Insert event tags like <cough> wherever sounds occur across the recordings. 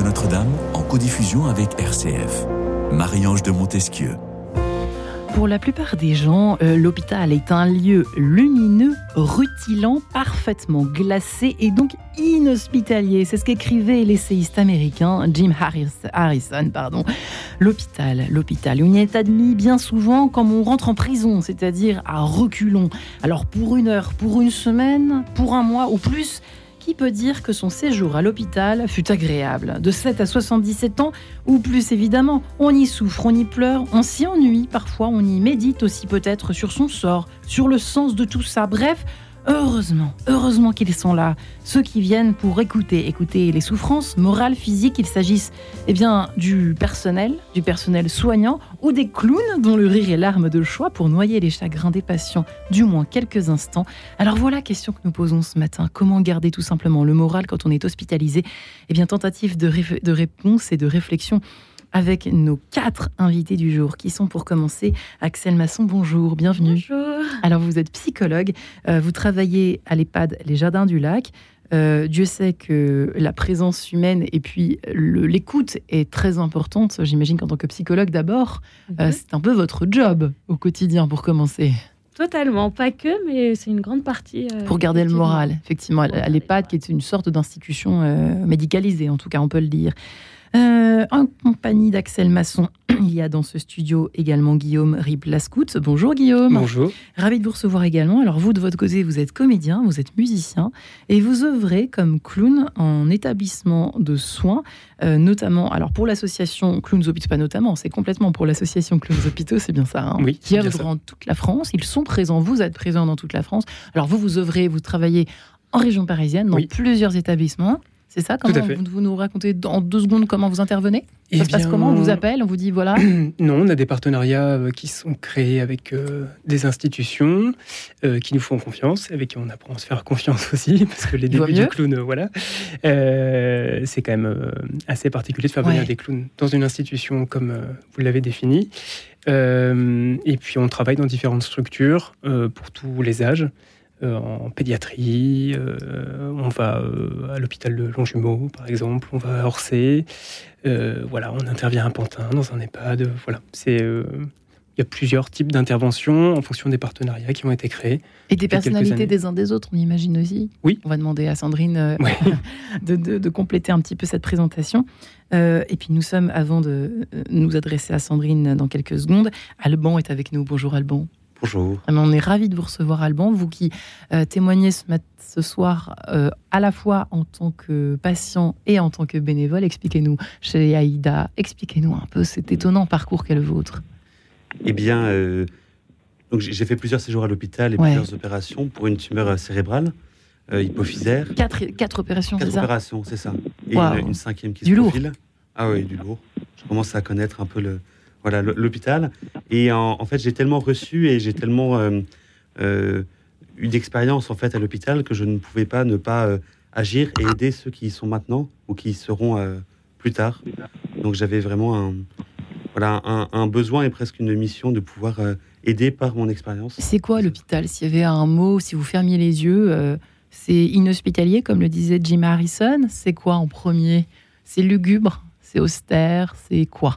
Notre-Dame en codiffusion avec RCF. Marie-Ange de Montesquieu. Pour la plupart des gens, euh, l'hôpital est un lieu lumineux, rutilant, parfaitement glacé et donc inhospitalier. C'est ce qu'écrivait l'essayiste américain Jim Harrison. Pardon. L'hôpital, l'hôpital, on y est admis bien souvent comme on rentre en prison, c'est-à-dire à reculons. Alors pour une heure, pour une semaine, pour un mois ou plus, peut dire que son séjour à l'hôpital fut agréable De 7 à 77 ans, ou plus évidemment, on y souffre, on y pleure, on s'y ennuie, parfois on y médite aussi peut-être sur son sort, sur le sens de tout ça. Bref, Heureusement, heureusement qu'ils sont là, ceux qui viennent pour écouter, écouter les souffrances morales, physiques, qu'il s'agisse eh bien, du personnel, du personnel soignant ou des clowns dont le rire est l'arme de choix pour noyer les chagrins des patients, du moins quelques instants. Alors voilà question que nous posons ce matin. Comment garder tout simplement le moral quand on est hospitalisé? Eh bien, tentative de réponse et de réflexion avec nos quatre invités du jour, qui sont pour commencer Axel Masson. Bonjour, bienvenue. Bonjour. Alors vous êtes psychologue, euh, vous travaillez à l'EHPAD Les Jardins du Lac. Euh, Dieu sait que la présence humaine et puis l'écoute est très importante. J'imagine qu'en tant que psychologue d'abord, euh, mhm. c'est un peu votre job au quotidien pour commencer. Totalement, pas que, mais c'est une grande partie. pour garder le moral, effectivement, à l'EHPAD, qui est une sorte d'institution médicalisée, en tout cas, on peut le dire. Euh, en compagnie d'Axel Masson, <clears throat> il y a dans ce studio également Guillaume Rip-Lascout. Bonjour Guillaume. Bonjour. Ravi de vous recevoir également. Alors vous, de votre côté, vous êtes comédien, vous êtes musicien et vous œuvrez comme clown en établissement de soins, euh, notamment, alors pour l'association Clowns Hôpitaux, pas notamment, c'est complètement pour l'association Clowns Hôpitaux, c'est bien ça, hein, oui, qui œuvre dans toute la France. Ils sont présents, vous êtes présents dans toute la France. Alors vous, vous œuvrez, vous travaillez en région parisienne, dans plusieurs établissements. C'est ça comment Vous, nous racontez en deux secondes comment vous intervenez? Ça eh se passe comment? On vous appelle On vous dit voilà <clears throat> Non, on a des partenariats euh, qui sont créés avec euh, des institutions euh, qui nous font confiance, avec qui on apprend à se faire confiance <laughs> aussi, parce que les débuts du clown, voilà. c'est quand même assez particulier de faire venir des clowns dans une institution comme vous l'avez défini. et puis on travaille dans différentes structures pour tous les âges. Euh, en pédiatrie, euh, on va euh, à l'hôpital de Longjumeau, par exemple, on va à Orsay, voilà, on intervient à Pantin, dans un EHPAD, voilà, c'est il y a plusieurs types d'interventions en fonction des partenariats qui ont été créés. Et des personnalités des uns des autres, on imagine aussi. Oui. On va demander à Sandrine <laughs> de, de, compléter un petit peu cette présentation. et puis nous sommes, avant de nous adresser à Sandrine dans quelques secondes, Alban est avec nous. Bonjour Alban. Bonjour. On est ravis de vous recevoir, Alban. Vous qui euh, témoignez ce, soir euh, à la fois en tant que patient et en tant que bénévole. Expliquez-nous, chez Aïda, expliquez-nous un peu cet étonnant parcours qu'est le vôtre. Eh bien, euh, j'ai fait plusieurs séjours à l'hôpital et plusieurs opérations pour une tumeur cérébrale. hypophysaire. Quatre, quatre opérations, Quatre opérations, c'est ça. Et une, cinquième qui du se lourd. Ah oui, du lourd. Je commence à connaître un peu le, voilà, l'hôpital. Et en, fait, j'ai tellement reçu et j'ai tellement euh, euh, eu d'expérience en fait à l'hôpital que je ne pouvais pas ne pas euh, agir et aider ceux qui y sont maintenant ou qui y seront plus tard. Donc j'avais vraiment un, voilà, un, besoin et presque une mission de pouvoir aider par mon expérience. C'est quoi l'hôpital? S'il y avait un mot, si vous fermiez les yeux, c'est inhospitalier, comme le disait Jim Harrison? C'est quoi en premier? C'est lugubre? C'est austère? C'est quoi?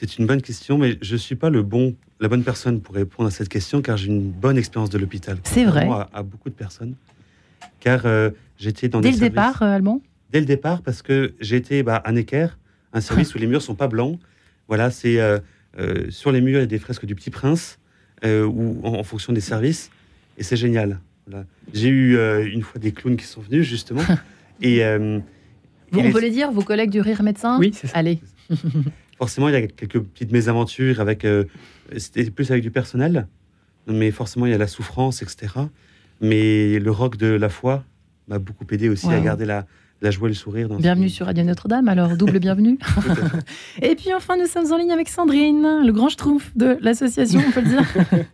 C'est une bonne question, mais je ne suis pas le bon, la bonne personne pour répondre à cette question, car j'ai une bonne expérience de l'hôpital. C'est vrai. À, beaucoup de personnes. Car euh, j'étais dans Dès le départ, euh, Allemand? Dès le départ, parce que été bah, à Necker, un service <laughs> où les murs sont pas blancs. Voilà, c'est euh, sur les murs, il y a des fresques du Petit Prince, ou en, fonction des services, et c'est génial. J'ai eu une fois des clowns qui sont venus, justement. <laughs> et, on peut les dire, vos collègues du Rire Médecin? Oui, c'est ça. Allez. <laughs> forcément, il y a quelques petites mésaventures avec. Euh, c'était plus avec du personnel, mais forcément, il y a la souffrance, etc. Mais le rock de la foi m'a beaucoup aidé aussi à garder la, la joie et le sourire. Dans bienvenue sur Radio Notre-Dame, alors double bienvenue. <laughs> <laughs> et puis enfin, nous sommes en ligne avec Sandrine, le grand schtroumpf de l'association, on peut le dire.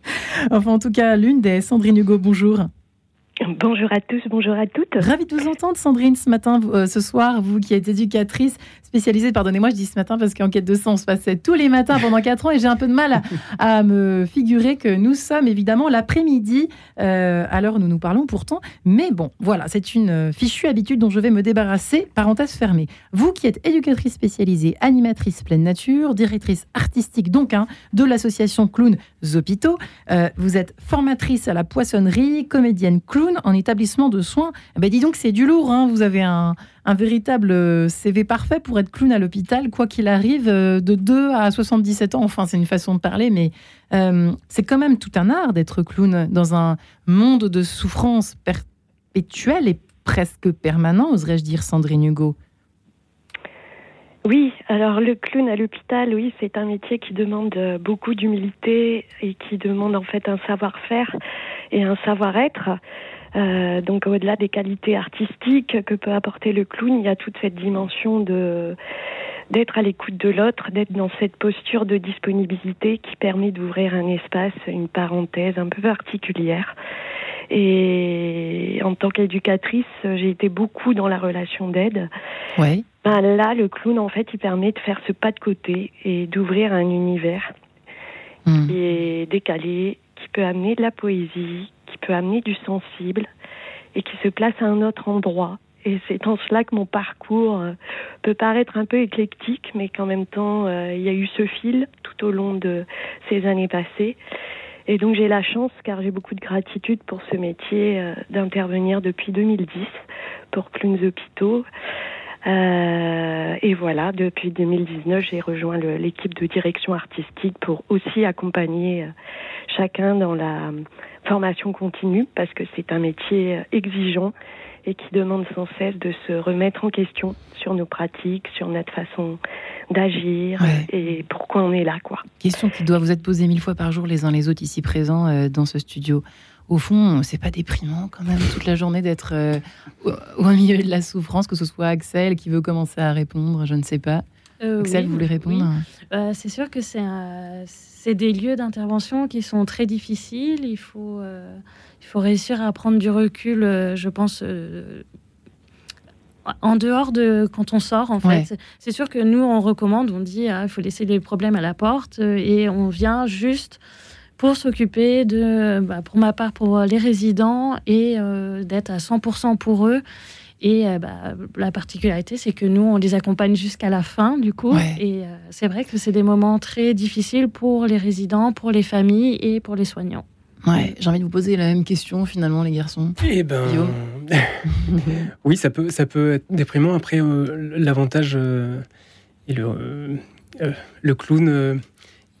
<laughs> enfin, en tout cas, l'une des Sandrine Hugo, bonjour. Bonjour à tous, bonjour à toutes. Ravi de vous entendre, Sandrine, ce matin, euh, ce soir, vous qui êtes éducatrice spécialisée, pardonnez-moi, je dis ce matin parce qu'Enquête de sang, on se passait tous les matins pendant 4 ans et j'ai un peu de mal à, me figurer que nous sommes évidemment l'après-midi, euh, nous nous parlons pourtant. Mais bon, voilà, c'est une euh, fichue habitude dont je vais me débarrasser, parenthèse fermée. Vous qui êtes éducatrice spécialisée, animatrice pleine nature, directrice artistique donc hein, de l'association Clown Zopito, vous êtes formatrice à la poissonnerie, comédienne clown en établissement de soins. Eh ben dis donc, c'est du lourd. Hein. Vous avez un, véritable euh, CV parfait pour être clown à l'hôpital, quoi qu'il arrive, euh, de 2 à 77 ans. Enfin, c'est une façon de parler, mais euh, c'est quand même tout un art d'être clown dans un monde de souffrance perpétuelle et presque permanent, oserais-je dire, Sandrine Hugo? Oui, alors le clown à l'hôpital, oui, c'est un métier qui demande beaucoup d'humilité et qui demande en fait un savoir-faire et un savoir-être. Euh, donc au-delà des qualités artistiques que peut apporter le clown, il y a toute cette dimension de d'être à l'écoute de l'autre, d'être dans cette posture de disponibilité qui permet d'ouvrir un espace, une parenthèse un peu particulière. Et en tant qu'éducatrice, j'ai été beaucoup dans la relation d'aide. Oui. Ben là, le clown, en fait, il permet de faire ce pas de côté et d'ouvrir un univers hmm. qui est décalé, qui peut amener de la poésie, qui peut amener du sensible et qui se place à un autre endroit. Et c'est en cela que mon parcours euh, peut paraître un peu éclectique, mais qu'en même temps, euh, il y a eu ce fil tout au long de ces années passées. Et donc j'ai la chance, car j'ai beaucoup de gratitude pour ce métier, euh, d'intervenir depuis 2010 pour Clunes Hôpitaux. Et voilà, depuis 2019, j'ai rejoint l'équipe de direction artistique pour aussi accompagner chacun dans la formation continue parce que c'est un métier exigeant et qui demande sans cesse de se remettre en question sur nos pratiques, sur notre façon d'agir et pourquoi on est là. quoi. Question qui doit vous être posée mille fois par jour les uns les autres ici présents euh, dans ce studio. Au fond, c'est pas déprimant quand même toute la journée d'être euh, au milieu de la souffrance, que ce soit Axel qui veut commencer à répondre, je ne sais pas. Euh, Axel, vous voulez répondre euh, C'est sûr que c'est des lieux d'intervention qui sont très difficiles. Il faut, il faut réussir à prendre du recul, je pense, en dehors de quand on sort, en fait. C'est sûr que nous, on recommande, on dit ah, il faut laisser les problèmes à la porte et on vient juste pour s'occuper de, bah, pour ma part, pour les résidents et d'être à 100% pour eux et euh, bah, la particularité, c'est que nous, on les accompagne jusqu'à la fin, du coup. Et euh, c'est vrai que c'est des moments très difficiles pour les résidents, pour les familles et pour les soignants. Ouais, j'ai envie de vous poser la même question finalement, les garçons. Eh ben, <laughs> oui, ça peut, ça peut être déprimant. Après, euh, l'avantage et le, le clown,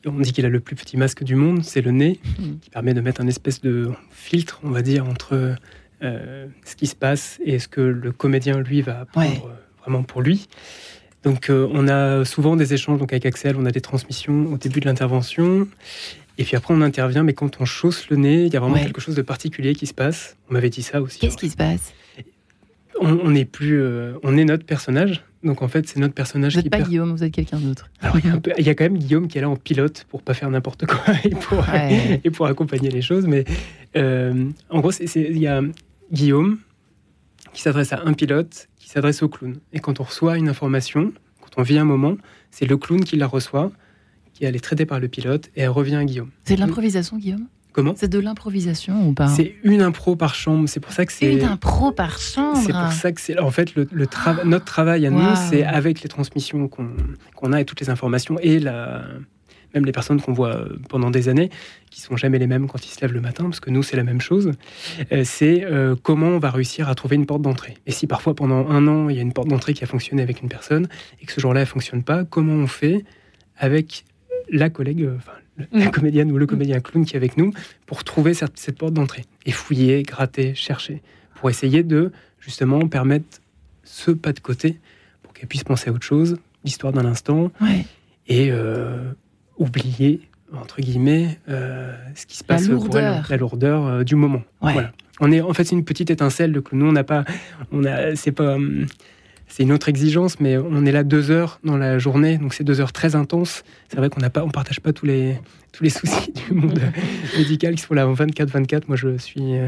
on dit qu'il a le plus petit masque du monde, c'est le nez, mm. qui permet de mettre un espèce de filtre, on va dire, entre euh, ce qui se passe et ce que le comédien, lui, va prendre euh, vraiment pour lui. Donc, euh, on a souvent des échanges donc, avec Axel, on a des transmissions au début de l'intervention. Et puis après, on intervient, mais quand on chausse le nez, il y a vraiment quelque chose de particulier qui se passe. On m'avait dit ça aussi. Qu'est-ce qui se passe? On, est plus, on est notre personnage. Donc en fait, c'est notre personnage vous qui. Vous n'êtes pas Guillaume, vous êtes quelqu'un d'autre. <laughs> il, y, a quand même Guillaume qui est là en pilote pour pas faire n'importe quoi <laughs> et pour, et pour accompagner les choses. Mais en gros, il y a Guillaume, qui s'adresse à un pilote, qui s'adresse au clown. Et quand on reçoit une information, quand on vit un moment, c'est le clown qui la reçoit, qui est traiter par le pilote, et elle revient à Guillaume. C'est de l'improvisation, Guillaume? Comment C'est de l'improvisation ou pas C'est une impro par chambre. C'est pour ça que c'est une impro par chambre. C'est pour ça que c'est en fait le, notre travail à nous, c'est avec les transmissions qu'on a et toutes les informations et la même les personnes qu'on voit euh, pendant des années, qui sont jamais les mêmes quand ils se lèvent le matin, parce que nous, c'est la même chose, euh, c'est euh, comment on va réussir à trouver une porte d'entrée. Et si parfois, pendant un an, il y a une porte d'entrée qui a fonctionné avec une personne, et que ce jour-là, elle fonctionne pas, comment on fait avec la collègue, enfin, la mm. comédienne ou le comédien clown qui est avec nous, pour trouver cette, cette porte d'entrée. Et fouiller, gratter, chercher, pour essayer de, justement, permettre ce pas de côté, pour qu'elle puisse penser à autre chose, l'histoire d'un instant, et oublier entre guillemets euh, ce qui se passe la lourdeur, la lourdeur euh, du moment. Voilà. On est en fait c'est une petite étincelle de nous on n'a pas on a c'est pas c'est une autre exigence, mais on est là deux heures dans la journée, donc c'est deux heures très intenses. C'est vrai qu'on n'a pas, on partage pas tous les tous les soucis <laughs> du monde médical qui sont là en 24-24. Moi, je suis euh,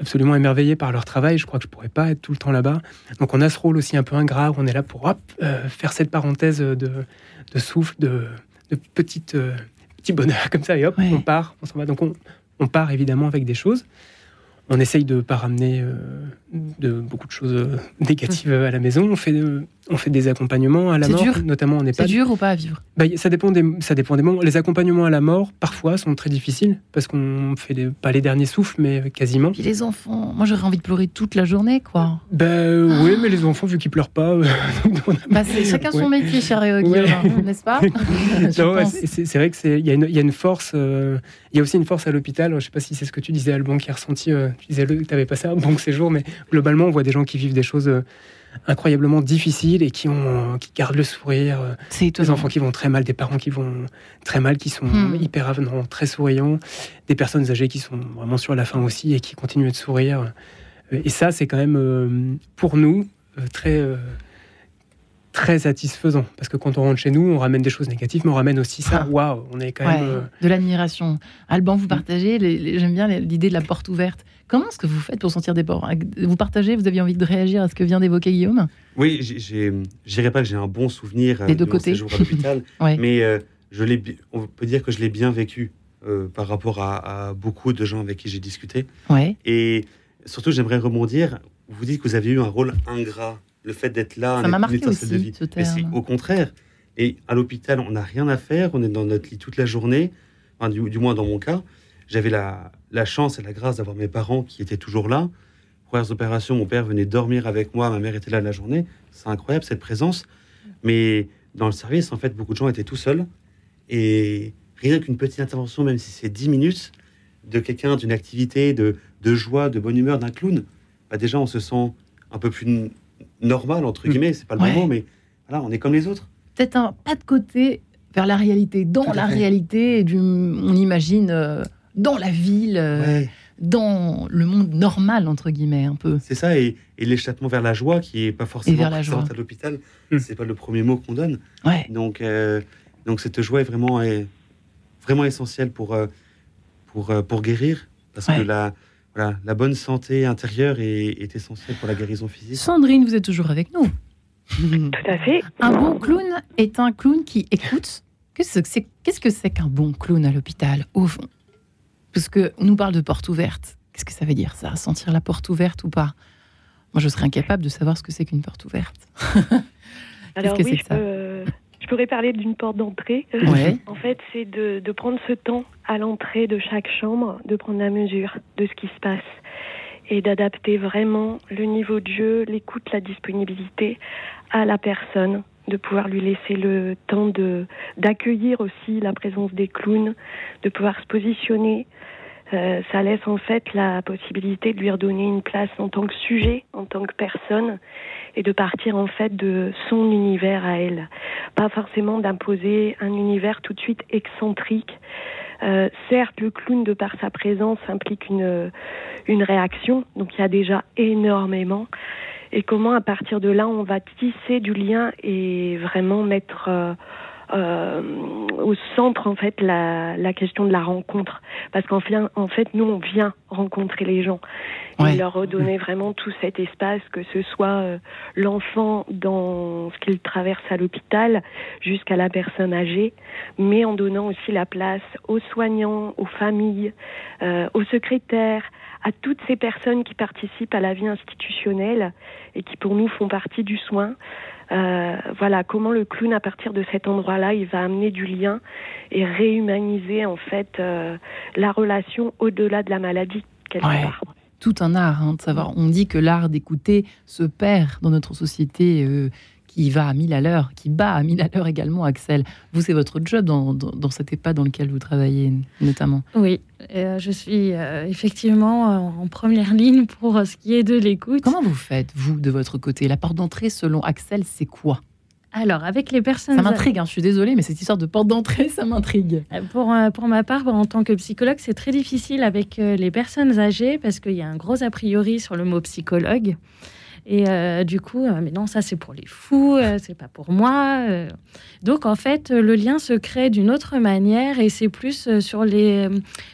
absolument émerveillé par leur travail. Je crois que je pourrais pas être tout le temps là-bas. Donc, on a ce rôle aussi un peu ingrat où on est là pour euh, faire cette parenthèse de, de souffle, de, de petite, euh, petit bonheur <laughs> comme ça, et hop, on part, on s'en va. Donc, on, on part évidemment avec des choses on essaye de ne pas ramener euh, de beaucoup de choses euh, négatives à la maison. On fait, on fait des accompagnements à la mort, dur. notamment. C'est dur ou pas à vivre? Bah, ça, dépend des, ça dépend des moments. Les accompagnements à la mort, parfois, sont très difficiles parce qu'on fait pas les derniers souffles, mais quasiment. Puis les enfants, moi j'aurais envie de pleurer toute la journée, quoi. Ben oui, mais les enfants, vu qu'ils pleurent pas. Euh, <laughs> bah, c'est chacun son métier, cher Guillaume, n'est-ce pas? <laughs> C'est vrai qu'il y, y, a une force. il y a aussi une force à l'hôpital. Je ne sais pas si c'est ce que tu disais, Alban, qui a ressenti. Tu disais que tu avais passé un bon séjour, mais globalement, on voit des gens qui vivent des choses euh, incroyablement difficiles et qui, ont, euh, qui gardent le sourire. Euh, des enfants qui vont très mal, des parents qui vont très mal, qui sont hmm. hyper avenants, très souriants, des personnes âgées qui sont vraiment sur la fin aussi et qui continuent de sourire. Et ça, c'est quand même, pour nous, très très satisfaisant parce que quand on rentre chez nous, on ramène des choses négatives, mais on ramène aussi ça. Ah. Waouh, on est quand même de l'admiration. Alban, vous partagez, j'aime bien l'idée de la porte ouverte. Comment est-ce que vous faites pour sentir des bords? Vous partagez Vous aviez envie de réagir à ce que vient d'évoquer Guillaume? Oui, je dirais pas que j'ai un bon souvenir euh, de mon séjour à l'hôpital, <laughs> mais euh, je on peut dire que je l'ai bien vécu euh, par rapport à, beaucoup de gens avec qui j'ai discuté. Ouais. Et surtout, j'aimerais rebondir. Vous dites que vous avez eu un rôle ingrat, le fait d'être là, ça m'a marqué aussi, de vie. Mais c'est au contraire. Et à l'hôpital, on n'a rien à faire, on est dans notre lit toute la journée, du moins dans mon cas. J'avais la, la chance et la grâce d'avoir mes parents qui étaient toujours là. Premières opérations, mon père venait dormir avec moi, ma mère était là la journée. C'est incroyable cette présence. Mais dans le service, en fait, beaucoup de gens étaient tout seuls. Et rien qu'une petite intervention, même si c'est 10 minutes, de quelqu'un, d'une activité, de, de, joie, de bonne humeur, d'un clown, bah déjà on se sent un peu plus normal, entre mm. guillemets. C'est pas le bon mot, mais voilà, on est comme les autres. Peut-être un pas de côté vers la réalité, dans la réalité, du, on imagine. Euh, dans la ville, euh, dans le monde normal, entre guillemets, un peu. C'est ça, et, l'échappement vers la joie, qui est pas forcément vers la joie. à l'hôpital, hmm. c'est pas le premier mot qu'on donne. Ouais. Donc, euh, donc cette joie est vraiment, est vraiment essentielle pour, euh, pour, pour guérir, parce que la, voilà, la bonne santé intérieure est, est essentielle pour la guérison physique. Sandrine, vous êtes toujours avec nous. <laughs> Tout à fait. Un bon clown est un clown qui écoute. Qu'est-ce que c'est qu'un bon clown à l'hôpital, au fond? Parce qu'on nous parle de porte ouverte. Qu'est-ce que ça veut dire, ça? Sentir la porte ouverte ou pas? Moi, je serais incapable de savoir ce que c'est qu'une porte ouverte. <laughs> Alors, que oui, je, je, pourrais parler d'une porte d'entrée. <laughs> en fait, c'est de, de, prendre ce temps à l'entrée de chaque chambre, de prendre la mesure de ce qui se passe et d'adapter vraiment le niveau de jeu, l'écoute, la disponibilité à la personne, de pouvoir lui laisser le temps de d'accueillir aussi la présence des clowns, de pouvoir se positionner. Euh, ça laisse en fait la possibilité de lui redonner une place en tant que sujet, en tant que personne, et de partir en fait de son univers à elle. Pas forcément d'imposer un univers tout de suite excentrique. Euh, certes, le clown, de par sa présence, implique une, une réaction, donc il y a déjà énormément et comment à partir de là on va tisser du lien et vraiment mettre euh, au centre en fait la, la, question de la rencontre. Parce qu'en fait, en fait nous on vient rencontrer les gens. Et leur redonner vraiment tout cet espace que ce soit euh, l'enfant dans ce qu'il traverse à l'hôpital jusqu'à la personne âgée mais en donnant aussi la place aux soignants aux familles euh, aux secrétaires à toutes ces personnes qui participent à la vie institutionnelle et qui pour nous font partie du soin. Euh, voilà comment le clown à partir de cet endroit-là, il va amener du lien et réhumaniser en fait euh, la relation au-delà de la maladie quelque part. Tout un art, hein, de savoir. On dit que l'art d'écouter se perd dans notre société euh, qui va à mille à l'heure, qui bat à mille à l'heure également, Axel. Vous, c'est votre job dans, dans, cet EHPAD dans lequel vous travaillez notamment. Oui, euh, je suis euh, effectivement euh, en première ligne pour ce qui est de l'écoute. Comment vous faites, vous, de votre côté? La porte d'entrée, selon Axel, c'est quoi? Alors, avec les personnes... Ça m'intrigue, hein, je suis désolée, mais cette histoire de porte d'entrée, ça m'intrigue. Pour, pour ma part, en tant que psychologue, c'est très difficile avec les personnes âgées parce qu'il y a un gros a priori sur le mot psychologue. Et euh, du coup, euh, mais non, ça c'est pour les fous, euh, c'est pas pour moi. Donc en fait, le lien se crée d'une autre manière et c'est plus sur les,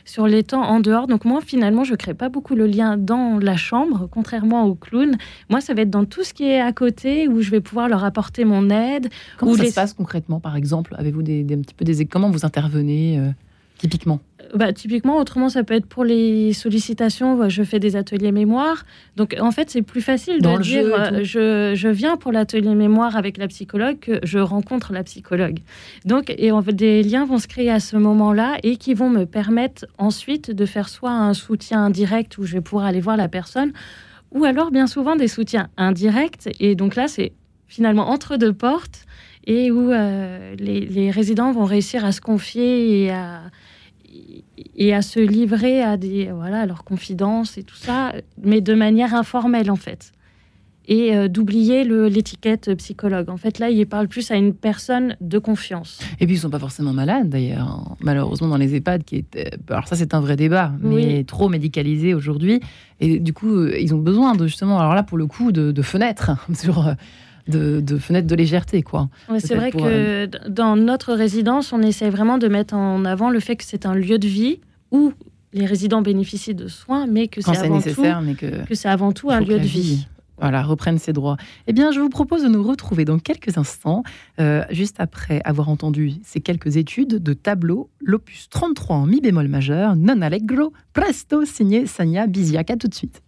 sur les temps en dehors. Donc moi, finalement, je crée pas beaucoup le lien dans la chambre, contrairement au clown. Moi, ça va être dans tout ce qui est à côté où je vais pouvoir leur apporter mon aide. Comment ça se passe concrètement, par exemple? Avez-vous des, un petit peu des comment vous intervenez typiquement bah, typiquement, autrement, ça peut être pour les sollicitations. Je fais des ateliers mémoire. Donc, en fait, c'est plus facile de dire euh, je, je, viens pour l'atelier mémoire avec la psychologue que je rencontre la psychologue. Donc, et en fait, des liens vont se créer à ce moment-là et qui vont me permettre ensuite de faire soit un soutien direct où je vais pouvoir aller voir la personne, ou alors bien souvent des soutiens indirects. Et donc là, c'est finalement entre deux portes et où euh, les, les résidents vont réussir à se confier et à et à se livrer à des voilà leurs confidences et tout ça, mais de manière informelle en fait. Et euh, d'oublier l'étiquette psychologue. En fait, là, il parle plus à une personne de confiance. Et puis, ils sont pas forcément malades, d'ailleurs. Hein. Malheureusement, dans les EHPAD, qui est... alors ça, c'est un vrai débat, mais trop médicalisé aujourd'hui. Et du coup, euh, ils ont besoin de justement, alors là, pour le coup, de, de fenêtres <laughs> sur euh, de, fenêtre de légèreté. quoi. c'est vrai que euh, dans notre résidence, on essaie vraiment de mettre en avant le fait que c'est un lieu de vie où les résidents bénéficient de soins, mais que c'est avant, tout, que, c'est avant tout un lieu de vie. Voilà, reprennent ses droits. Eh bien, je vous propose de nous retrouver dans quelques instants, euh, juste après avoir entendu ces quelques études de tableau, l'opus 33 en mi bémol majeur, non allegro, presto, signé Sanya Biziak. À tout de suite.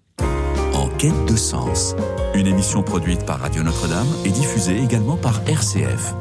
Quête de sens, une émission produite par Radio Notre-Dame et diffusée également par RCF.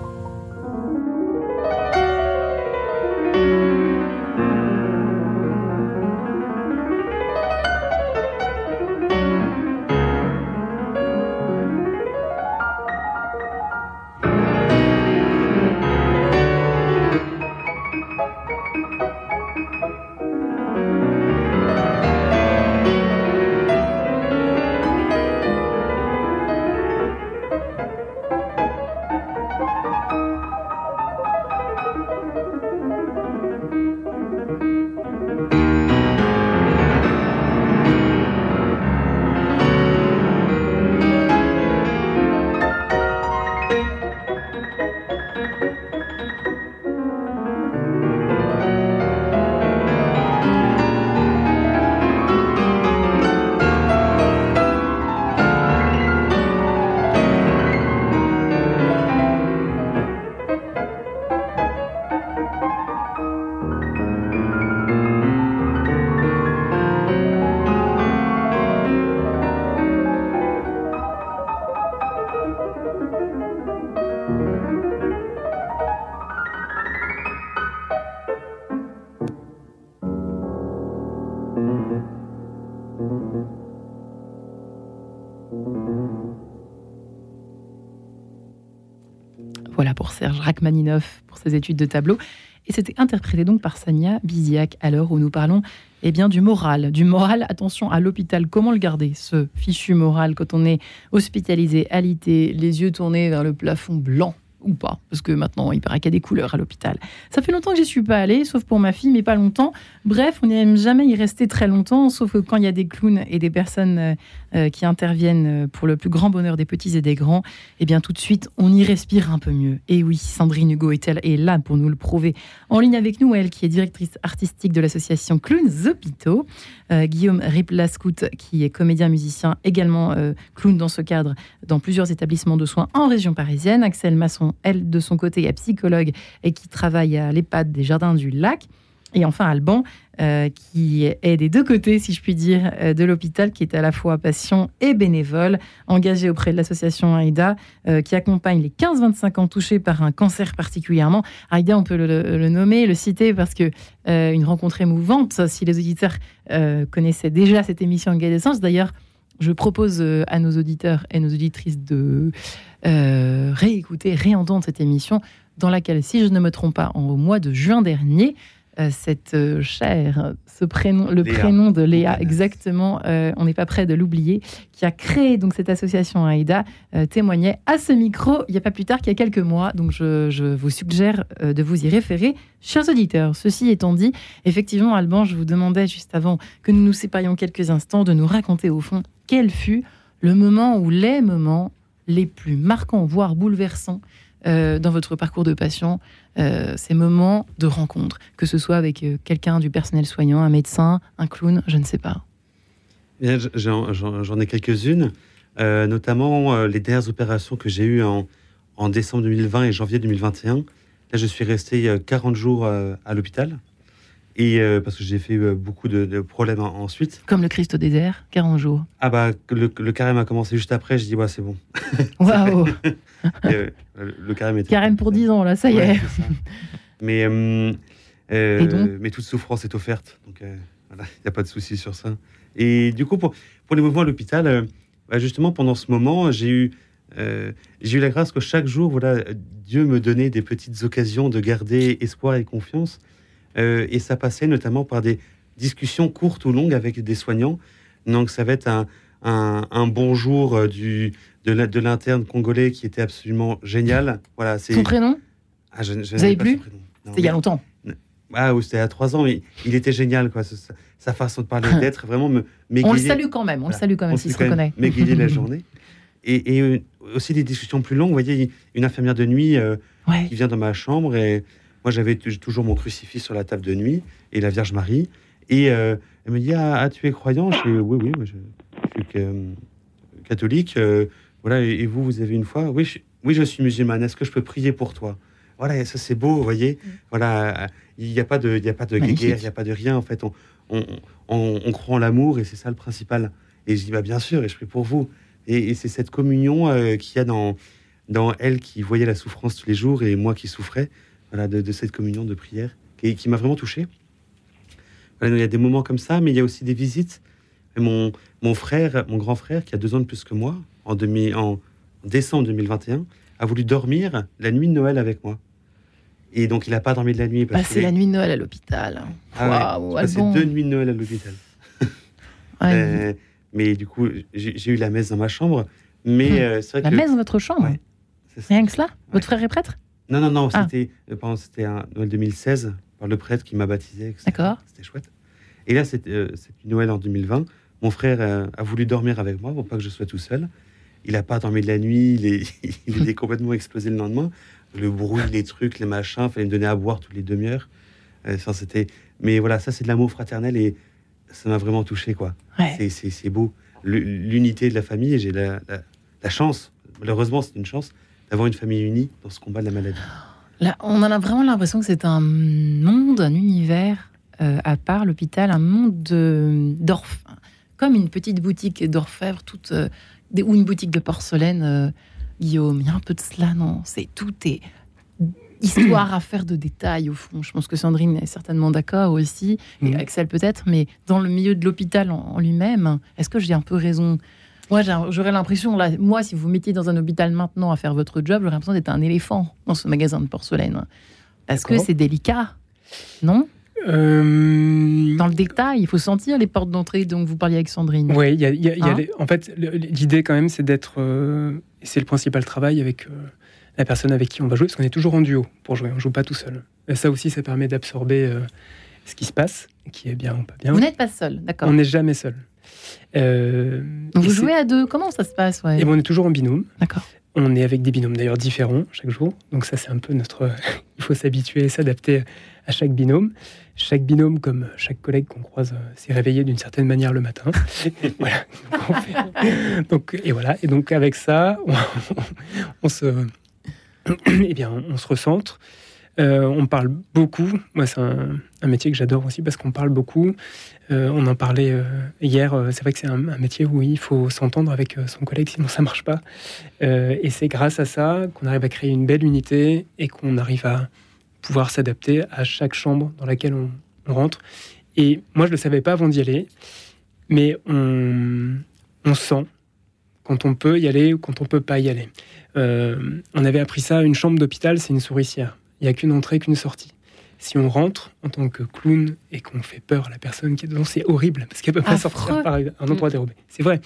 Rachmaninoff pour ses études de tableau. Et c'était interprété donc par Sania Biziak à l'heure où nous parlons eh bien, du moral. Du moral, attention à l'hôpital, comment le garder, ce fichu moral, quand on est hospitalisé, alité, les yeux tournés vers le plafond blanc ou pas, parce que maintenant il paraît qu'il y a des couleurs à l'hôpital. Ça fait longtemps que j'y suis pas allée, sauf pour ma fille, mais pas longtemps. Bref, on n'aime jamais y rester très longtemps, sauf que quand il y a des clowns et des personnes euh, euh, qui interviennent euh, pour le plus grand bonheur des petits et des grands, eh bien tout de suite on y respire un peu mieux. Et oui, Sandrine Hugo est, est là pour nous le prouver. En ligne avec nous, elle qui est directrice artistique de l'association Clowns Hôpitaux, Guillaume Riplascout qui est comédien musicien, également clown dans ce cadre dans plusieurs établissements de soins en région parisienne, Axel Masson elle, de son côté, est psychologue et qui travaille à l'EHPAD des Jardins du Lac. Et enfin, Alban, euh, qui est des deux côtés, si je puis dire, euh, de l'hôpital, qui est à la fois patient et bénévole, engagé auprès de l'association AIDA, euh, qui accompagne les 15-25 ans touchés par un cancer particulièrement. AIDA, on peut le, nommer, le citer, parce que une rencontre émouvante, si les auditeurs connaissaient déjà cette émission en de Sens. D'ailleurs, je propose à nos auditeurs et nos auditrices de euh, réécouter, réentendre cette émission dans laquelle, si je ne me trompe pas, au mois de juin dernier, euh, cette euh, chère, ce prénom, le prénom de Léa, exactement, on n'est pas prêt de l'oublier, qui a créé donc cette association AIDA, témoignait à ce micro il n'y a pas plus tard qu'il y a quelques mois. Donc je, je vous suggère de vous y référer, chers auditeurs. Ceci étant dit, effectivement, Alban, je vous demandais juste avant que nous nous séparions quelques instants de nous raconter au fond quel fut le moment ou les moments les plus marquants, voire bouleversants euh, dans votre parcours de patient, euh, ces moments de rencontre, que ce soit avec euh, quelqu'un du personnel soignant, un médecin, un clown, je ne sais pas. J'en ai quelques-unes, notamment les dernières opérations que j'ai eues en, décembre 2020 et janvier 2021. Là, je suis resté 40 jours à l'hôpital. Et euh, parce que j'ai fait euh, beaucoup de, problèmes ensuite. Comme le Christ au désert, 40 jours. Ah bah, le, carême a commencé juste après, je dis, ouais, c'est bon. <laughs> Waouh <laughs> euh, Le carême était... Carême pour 10 ans, là, ça y est. Mais, mais toute souffrance est offerte, donc il n'y a pas de souci sur ça. Et du coup, pour, pour les mouvements à l'hôpital, bah, justement, pendant ce moment, j'ai eu, j'ai eu la grâce que chaque jour, voilà, Dieu me donnait des petites occasions de garder espoir et confiance. Euh, et ça passait notamment par des discussions courtes ou longues avec des soignants. Donc ça va être un, un, bonjour euh, du, de l'interne congolais qui était absolument génial. Voilà, Son prénom? Ah, je, Vous avez plus C'était il y a longtemps. Ah oui, c'était à trois ans, mais il était génial, quoi. Sa, façon de parler, <laughs> d'être, vraiment me On le salue quand même, on le salue quand même, s'il se reconnaît. M'égayer la <laughs> journée. Et, et, euh, aussi des discussions plus longues. Vous voyez, une infirmière de nuit qui vient dans ma chambre et moi, j'avais toujours mon crucifix sur la table de nuit et la Vierge Marie. Et euh, elle me dit ah, ah, tu es croyant? Je dis Oui, oui, moi, je, suis euh, catholique. Euh, voilà, et, vous, vous avez une foi? Oui, je, oui, je suis musulmane. Est-ce que je peux prier pour toi? Voilà, ça c'est beau, vous voyez. Mm. Voilà, il n'y a pas de, il y a pas de guerre, il n'y a pas de rien. En fait, on, on, on, croit en l'amour et c'est ça le principal. Et je dis bah bien sûr, et je prie pour vous. Et, c'est cette communion qu'il y a dans dans elle qui voyait la souffrance tous les jours et moi qui souffrais de, cette communion de prière qui, qui m'a vraiment touché. il y a des moments comme ça, mais il y a aussi des visites. mon, mon frère, mon grand frère, qui a deux ans de plus que moi, en, demi, en décembre 2021, a voulu dormir la nuit de Noël avec moi. Et donc, il n'a pas dormi de la nuit. Parce c'est la nuit de Noël à l'hôpital. Ah c'est deux nuits de Noël à l'hôpital. <laughs> Euh, mais du coup, j'ai eu la messe dans ma chambre. Mais hum. euh, vrai la messe dans votre chambre Rien que cela Votre frère est prêtre? Non, non, non, ah. c'était euh, c'était un Noël 2016 par le prêtre qui m'a baptisé. D'accord. C'était chouette. Et là, c'est euh, Noël en 2020. Mon frère euh, a voulu dormir avec moi pour pas que je sois tout seul. Il n'a pas dormi de la nuit. Il, est, <laughs> il était complètement explosé le lendemain. Le bruit, les trucs, les machins. Fallait me donner à boire toutes les demi-heures. Enfin, c'était. Mais voilà, ça, c'est de l'amour fraternel et ça m'a vraiment touché, quoi. C'est beau. L'unité de la famille. Et j'ai la, la, la chance. Malheureusement, c'est une chance d'avoir une famille unie dans ce combat de la maladie. Là, on a vraiment l'impression que c'est un monde, un univers euh, à part l'hôpital, un monde d'orphelins, comme une petite boutique d'orfèvre, toute, euh, ou une boutique de porcelaine. Euh, Guillaume, il y a un peu de cela, non? C'est tout est histoire à faire de détails au fond. Je pense que Sandrine est certainement d'accord aussi, et mm. Axel peut-être, mais dans le milieu de l'hôpital en lui-même, est-ce que j'ai un peu raison? Moi, j'aurais l'impression, là, moi, si vous mettiez dans un hôpital maintenant à faire votre job, j'aurais l'impression d'être un éléphant dans ce magasin de porcelaine. Parce que c'est délicat, non? Euh, Dans le détail, il faut sentir les portes d'entrée dont vous parliez avec Sandrine. Oui, en fait, l'idée quand même, c'est d'être. Euh, c'est le principal travail avec euh, la personne avec qui on va jouer, parce qu'on est toujours en duo pour jouer, on ne joue pas tout seul. Et ça aussi, ça permet d'absorber ce qui se passe, qui est bien ou pas bien. Vous n'êtes pas seul, d'accord On n'est jamais seul. Euh, vous jouez à deux Comment ça se passe ouais? Et on est toujours en binôme. D'accord. On est avec des binômes d'ailleurs différents chaque jour. Donc ça, c'est un peu notre... <laughs> Il faut s'habituer, s'adapter à chaque binôme. Chaque binôme, comme chaque collègue qu'on croise, euh, s'est réveillé d'une certaine manière le matin. <laughs> voilà. <laughs> Donc, et voilà. Et donc avec ça, on, se... <clears throat> eh bien, on se recentre. Euh, on parle beaucoup. Moi, c'est un, métier que j'adore aussi parce qu'on parle beaucoup. Euh, on en parlait euh, hier. c'est vrai que c'est un, métier où il faut s'entendre avec son collègue, sinon ça marche pas. et c'est grâce à ça qu'on arrive à créer une belle unité et qu'on arrive à pouvoir s'adapter à chaque chambre dans laquelle on, rentre. Et moi, je le savais pas avant d'y aller, mais on, sent quand on peut y aller ou quand on peut pas y aller. on avait appris ça, une chambre d'hôpital, c'est une souricière il n'y a qu'une entrée, qu'une sortie. Si on rentre en tant que clown et qu'on fait peur à la personne qui est dedans, c'est horrible parce qu'elle peut pas sortir par un endroit mm. dérobé. C'est vrai.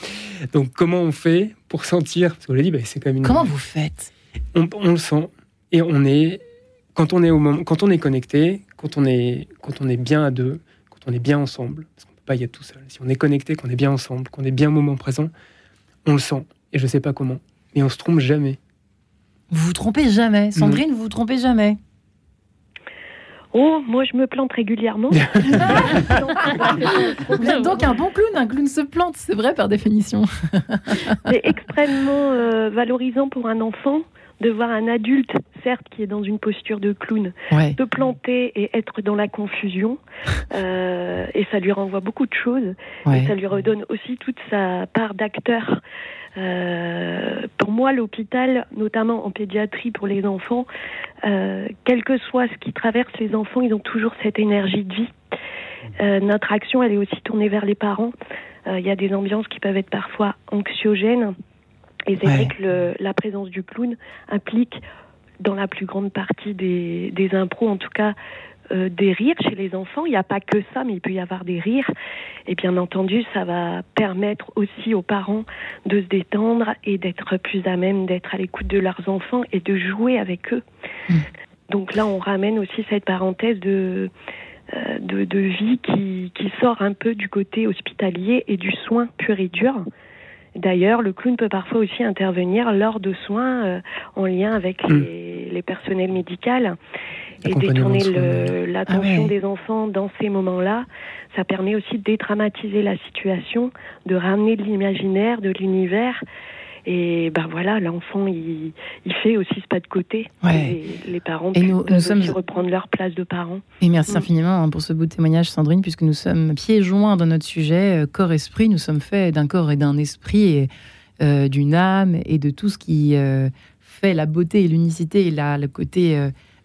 Donc comment on fait pour sentir Parce qu'on l'a dit, bah, c'est comme une. Comment vous faites? On, le sent et on est quand on est au moment, quand on est connecté, quand on est quand on est bien à deux, quand on est bien ensemble, parce qu'on peut pas y être tout seul. Si on est connecté, qu'on est bien ensemble, qu'on est bien au moment présent, On le sent, et je sais pas comment, mais on se trompe jamais. Vous vous trompez jamais, Sandrine, vous vous trompez jamais. Oh, moi je me plante régulièrement. <laughs> vous êtes donc un bon clown, un clown se plante, c'est vrai par définition. c'est extrêmement euh, valorisant pour un enfant de voir un adulte, certes, qui est dans une posture de clown, se planter et être dans la confusion. Euh, et ça lui renvoie beaucoup de choses. Et ça lui redonne aussi toute sa part d'acteur. Euh, pour moi, l'hôpital, notamment en pédiatrie pour les enfants, euh, quel que soit ce qui traverse les enfants, ils ont toujours cette énergie de vie. Euh, notre action, elle est aussi tournée vers les parents. Il y a des ambiances qui peuvent être parfois anxiogènes. Et c'est vrai que la présence du clown implique, dans la plus grande partie des, des impros, en tout cas, euh, des rires chez les enfants. Il n'y a pas que ça, mais il peut y avoir des rires. Et bien entendu, ça va permettre aussi aux parents de se détendre et d'être plus à même d'être à l'écoute de leurs enfants et de jouer avec eux. Mm. Donc là, on ramène aussi cette parenthèse de, euh, de, de, vie qui, qui sort un peu du côté hospitalier et du soin pur et dur. D'ailleurs, le clown peut parfois aussi intervenir lors de soins euh, en lien avec mm. les, les personnels médicaux et détourner l'attention ah des enfants dans ces moments-là, ça permet aussi de dédramatiser la situation, de ramener de l'imaginaire, de l'univers. Et ben voilà, l'enfant, il, il, fait aussi ce pas de côté. Ouais. les parents et nous, peuvent sommes... aussi reprendre leur place de parents. Et merci mm. infiniment hein, pour ce beau témoignage, Sandrine, puisque nous sommes pieds joints dans notre sujet, euh, corps-esprit. Nous sommes faits d'un corps et d'un esprit, et euh, d'une âme, et de tout ce qui euh, fait la beauté et l'unicité, et la, le côté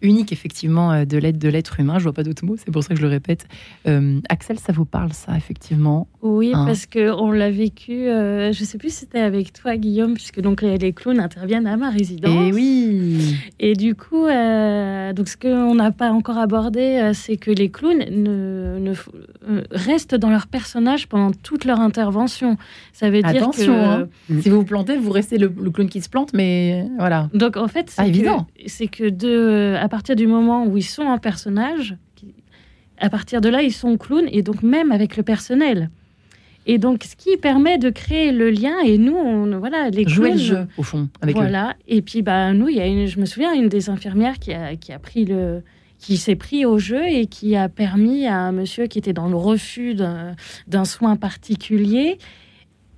unique effectivement euh, de l'aide de l'être humain. Je vois pas d'autres mots, c'est pour ça que je le répète. Euh, Axel, ça vous parle ça effectivement? Oui, hein? parce que on l'a vécu. Euh, je sais plus si c'était avec toi, Guillaume, puisque donc les, clowns interviennent à ma résidence. Et eh oui. Et du coup, donc ce qu'on n'a pas encore abordé, c'est que les clowns ne, restent dans leur personnage pendant toute leur intervention. Ça veut dire que hein. si vous vous plantez, vous restez le, clown qui se plante, mais voilà. Donc en fait, c'est évident. C'est que de à partir du moment où ils sont un personnage, à partir de là, ils sont clowns, et donc même avec le personnel. Et donc, ce qui permet de créer le lien, et nous, on, voilà, les Jouer le jeu, au fond, avec Voilà, et puis, bah, nous, il y a une, je me souviens, une des infirmières qui a, qui a pris le, qui s'est pris au jeu et qui a permis à un monsieur qui était dans le refus d'un soin particulier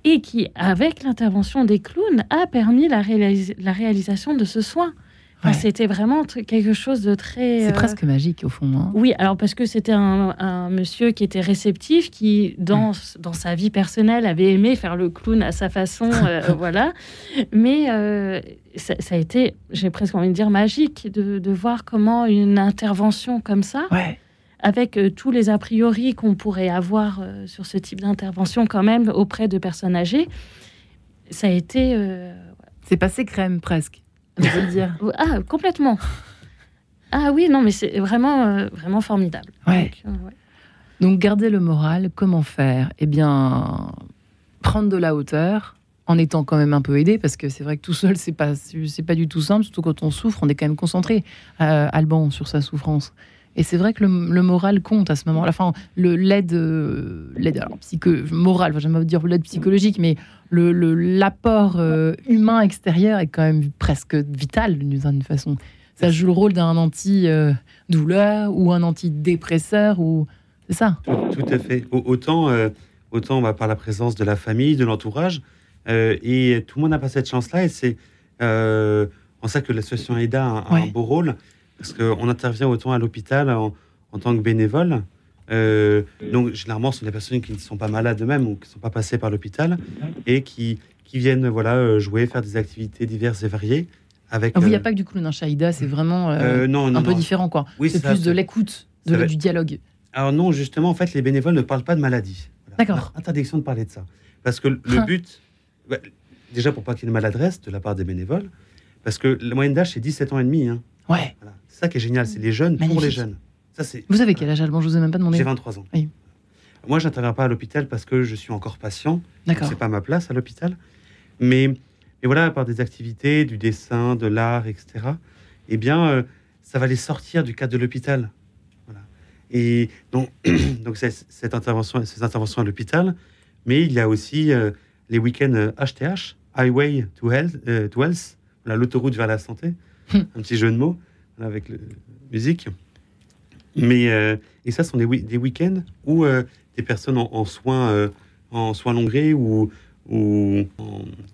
et qui, avec l'intervention des clowns, a permis la, la réalisation de ce soin. C'était vraiment quelque chose de très. C'est euh, presque magique au fond. Hein. Oui, alors parce que c'était un, monsieur qui était réceptif, qui dans, dans sa vie personnelle avait aimé faire le clown à sa façon, euh, <laughs> voilà. Mais euh, ça, a été, j'ai presque envie de dire magique, de, de, voir comment une intervention comme ça. Avec tous les a priori qu'on pourrait avoir sur ce type d'intervention quand même auprès de personnes âgées, ça a été... C'est passé crème presque le dire. <laughs> Ah, complètement. Ah oui, non, mais c'est vraiment, euh, vraiment formidable. Ouais. Donc, euh, Donc, garder le moral, comment faire? Eh bien, prendre de la hauteur en étant quand même un peu aidé, parce que c'est vrai que tout seul, c'est pas, c'est pas du tout simple, surtout quand on souffre, on est quand même concentré, euh, Alban, sur sa souffrance. Et c'est vrai que le, moral compte à ce moment-là. Enfin, le l'aide, l'aide alors psycho, morale, enfin, j'aime dire l'aide psychologique, mais le, l'apport euh, humain extérieur est quand même presque vital d'une certaine façon. Ça joue le rôle d'un anti-douleur ou un antidépresseur ou c'est ça. Tout, à fait. Autant, euh, autant bah, par la présence de la famille, de l'entourage, euh, et tout le monde n'a pas cette chance-là. Et c'est en ça que l'association AIDA a, un beau rôle parce qu'on intervient autant à l'hôpital en, en, tant que bénévole euh, donc, généralement, ce sont des personnes qui ne sont pas malades eux-mêmes ou qui ne sont pas passées par l'hôpital et qui, qui viennent voilà, euh, jouer, faire des activités diverses et variées. Avec, ah il n'y a pas que du clown, un Shaïda, c'est vraiment euh, non, un peu différent. quoi. Oui, c'est plus de l'écoute, de, du dialogue. Alors non, justement, en fait, les bénévoles ne parlent pas de maladie. D'accord. Interdiction de parler de ça. Parce que le hein. but, bah, déjà pour pas qu'il y ait de maladresse de la part des bénévoles, parce que la moyenne d'âge, c'est 17 ans et demi. Hein. Ouais. Ça qui est génial, c'est les jeunes pour les jeunes. Vous avez quel âge, Alban Je vous ai même pas demandé. J'ai 23 ans. Oui. Moi, j'interviens pas à l'hôpital parce que je suis encore patient. D'accord. C'est pas ma place à l'hôpital. Mais, mais voilà, par des activités, du dessin, de l'art, etc. Eh bien, euh, ça va les sortir du cadre de l'hôpital. Voilà. Et donc, <clears throat> donc cette intervention, ces interventions à l'hôpital, mais il y a aussi euh, les week-ends HTH, Highway to Health, to health l'autoroute vers la santé, hmm. un petit jeu de mots avec la musique. Mais et ça, ce sont des, des week-ends où des personnes en, soins en soins longrés ou, ou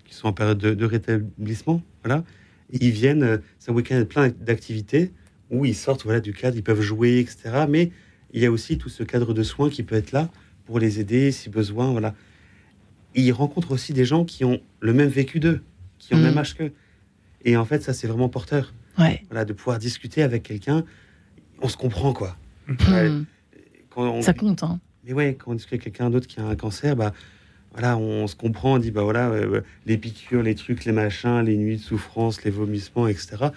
qui sont en période de, rétablissement, voilà, ils viennent, c'est un week-end plein d'activités où ils sortent voilà, du cadre, ils peuvent jouer, etc. Mais il y a aussi tout ce cadre de soins qui peut être là pour les aider si besoin. Voilà. ils rencontrent aussi des gens qui ont le même vécu d'eux, qui ont le même mm. âge qu'eux. Et en fait, ça, c'est vraiment porteur. Ouais. Voilà, de pouvoir discuter avec quelqu'un, on se comprend, quoi. Mm. Ça compte, hein. Mais ouais, quand on discute avec quelqu'un d'autre qui a un cancer, bah, voilà, on se comprend, on dit, bah voilà, euh, les piqûres, les trucs, les machins, les nuits de souffrance, les vomissements, etc.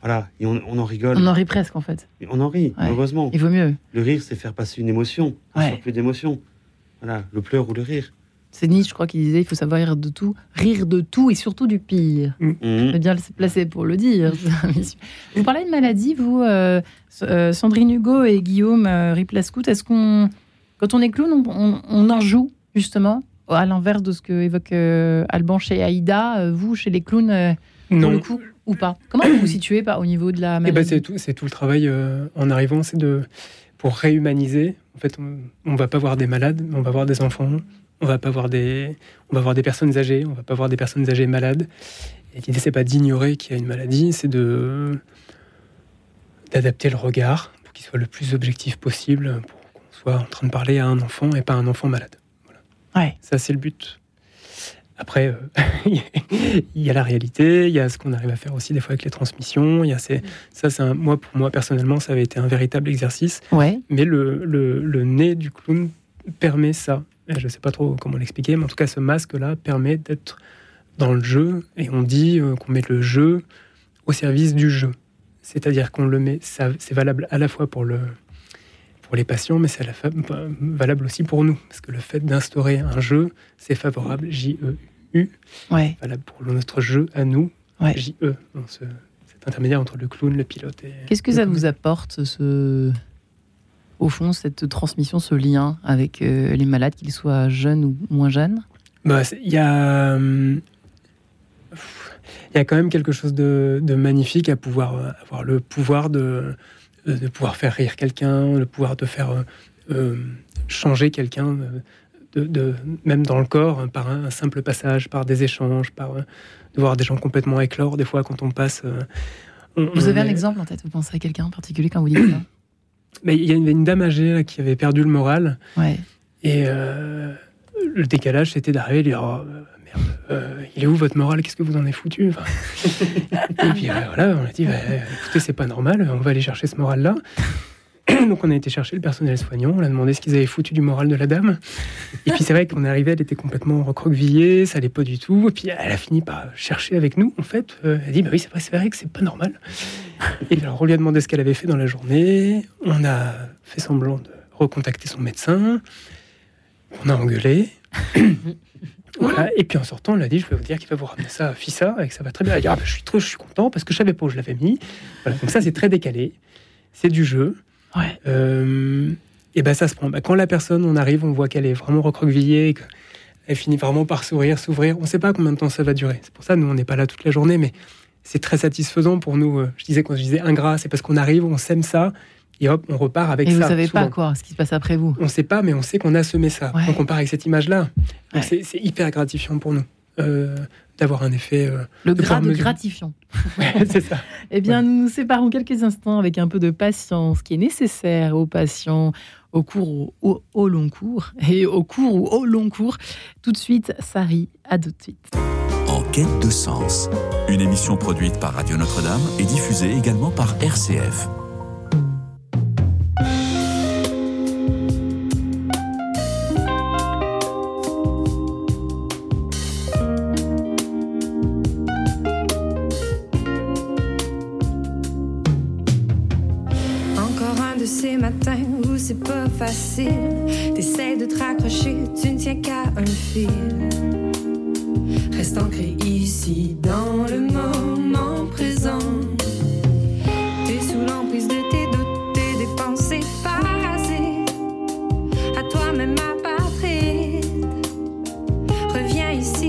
Voilà, et on, en rigole. On en rit presque, en fait. on en rit, heureusement. Il vaut mieux. Le rire, c'est faire passer une émotion, ouais. plus d'émotion. Voilà, le pleur ou le rire. C'est Nietzsche, je crois, qui disait il faut savoir rire de tout, rire de tout et surtout du pire. Mm. Mm. bien placé pour le dire. <laughs> vous parlez de maladie, vous, euh, euh, Sandrine Hugo et Guillaume euh, Riplascout. Est-ce qu'on, quand on est clown, on, en joue justement à l'inverse de ce que évoque Alban chez Aïda, vous, chez les clowns, pour le coup ou pas? Comment vous vous situez pas au niveau de la eh ben, maladie? C'est tout, c'est tout le travail en arrivant, c'est de pour réhumaniser. En fait, on, ne va pas voir des malades, on va voir des enfants. On va pas voir des, on va voir des personnes âgées, on va pas voir des personnes âgées malades. Et l'idée c'est pas d'ignorer qu'il y a une maladie, c'est de d'adapter le regard pour qu'il soit le plus objectif possible, pour qu'on soit en train de parler à un enfant et pas à un enfant malade. Ouais. Ça c'est le but. Après, euh, <laughs> il y a la réalité, il y a ce qu'on arrive à faire aussi des fois avec les transmissions. Il y a ça, c'est un, moi pour moi personnellement, ça avait été un véritable exercice. Ouais. Mais le, le, le nez du clown permet ça je ne sais pas trop comment l'expliquer, mais en tout cas, ce masque-là permet d'être dans le jeu, et on dit euh, qu'on met le jeu au service du jeu. C'est-à-dire qu'on le met, c'est valable à la fois pour, le, pour les patients, mais c'est valable aussi pour nous. Parce que le fait d'instaurer un jeu, c'est favorable, J-E-U, ouais. valable pour notre jeu à nous, J-E. cet intermédiaire entre le clown, le pilote et. Qu'est-ce que ça vous apporte, ce, au fond, cette transmission, ce lien avec euh, les malades, qu'ils soient jeunes ou moins jeunes? Bah, Il y a. Hum, il y a quand même quelque chose de, magnifique à pouvoir euh, avoir le pouvoir de, de pouvoir faire rire quelqu'un, le pouvoir de faire euh, changer quelqu'un, de, même dans le corps, par un, simple passage, par des échanges, par de voir des gens complètement éclore des fois quand on passe. vous avez un exemple en tête Vous pensez à quelqu'un en particulier quand vous dites ça? Mais il y avait une dame âgée qui avait perdu le moral. Ouais. Et euh, le décalage, c'était d'arriver et dire oh, merde, euh, il est où votre moral? Qu'est-ce que vous en avez foutu? <laughs> Et puis voilà, on a dit bah, écoutez, c'est pas normal, on va aller chercher ce moral-là. <clears throat> Donc on a été chercher le personnel soignant, on a demandé ce qu'ils avaient foutu du moral de la dame. Et puis c'est vrai qu'on est arrivé, elle était complètement recroquevillée, ça allait pas du tout. Et puis elle a fini par chercher avec nous, en fait. Elle a dit bah oui, c'est vrai, c'est vrai que c'est pas normal. Et alors on lui a demandé ce qu'elle avait fait dans la journée. On a fait semblant de recontacter son médecin. On a engueulé. <coughs> Voilà. Et puis en sortant, on l'a dit, je vais vous dire qu'il va vous ramener ça à FISA et que ça va très bien. Elle a dit, ah, bah, je suis trop, je suis content parce que je savais pas où je l'avais mis. Voilà. Donc ça, c'est très décalé. C'est du jeu. Ouais. Euh, et ben ça se prend. Bah, quand la personne, on arrive, on voit qu'elle est vraiment recroquevillée, qu'elle finit vraiment par sourire, s'ouvrir. On ne sait pas combien de temps ça va durer. C'est pour ça, nous, on n'est pas là toute la journée, mais c'est très satisfaisant pour nous. Euh, je disais quand je disais ingrat, c'est parce qu'on arrive, on sème ça, et hop, on repart avec ça. Et vous savez pas quoi, ce qui se passe après vous. On ne sait pas, mais on sait qu'on a semé ça. Donc on part avec cette image-là. C'est hyper gratifiant pour nous. Euh, d'avoir un effet. Euh, le grade gratifiant. <laughs> c'est ça. <laughs> eh bien, nous nous séparons quelques instants avec un peu de patience qui est nécessaire aux patients au cours ou au, long cours. <laughs> Et au cours ou au long cours. Tout de suite, Sari, à tout de suite. En quête de sens, une émission produite par Radio Notre-Dame et diffusée également par RCF. C'est pas facile. T'essaies de te raccrocher, tu ne tiens qu'à un fil. Reste ancré ici dans le moment présent. T'es sous l'emprise de tes doutes, tes pensées parasées. À toi-même, ma patrie. Reviens ici.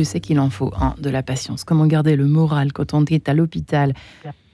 Dieu sait qu'il en faut hein, de la patience. Comment garder le moral quand on est à l'hôpital?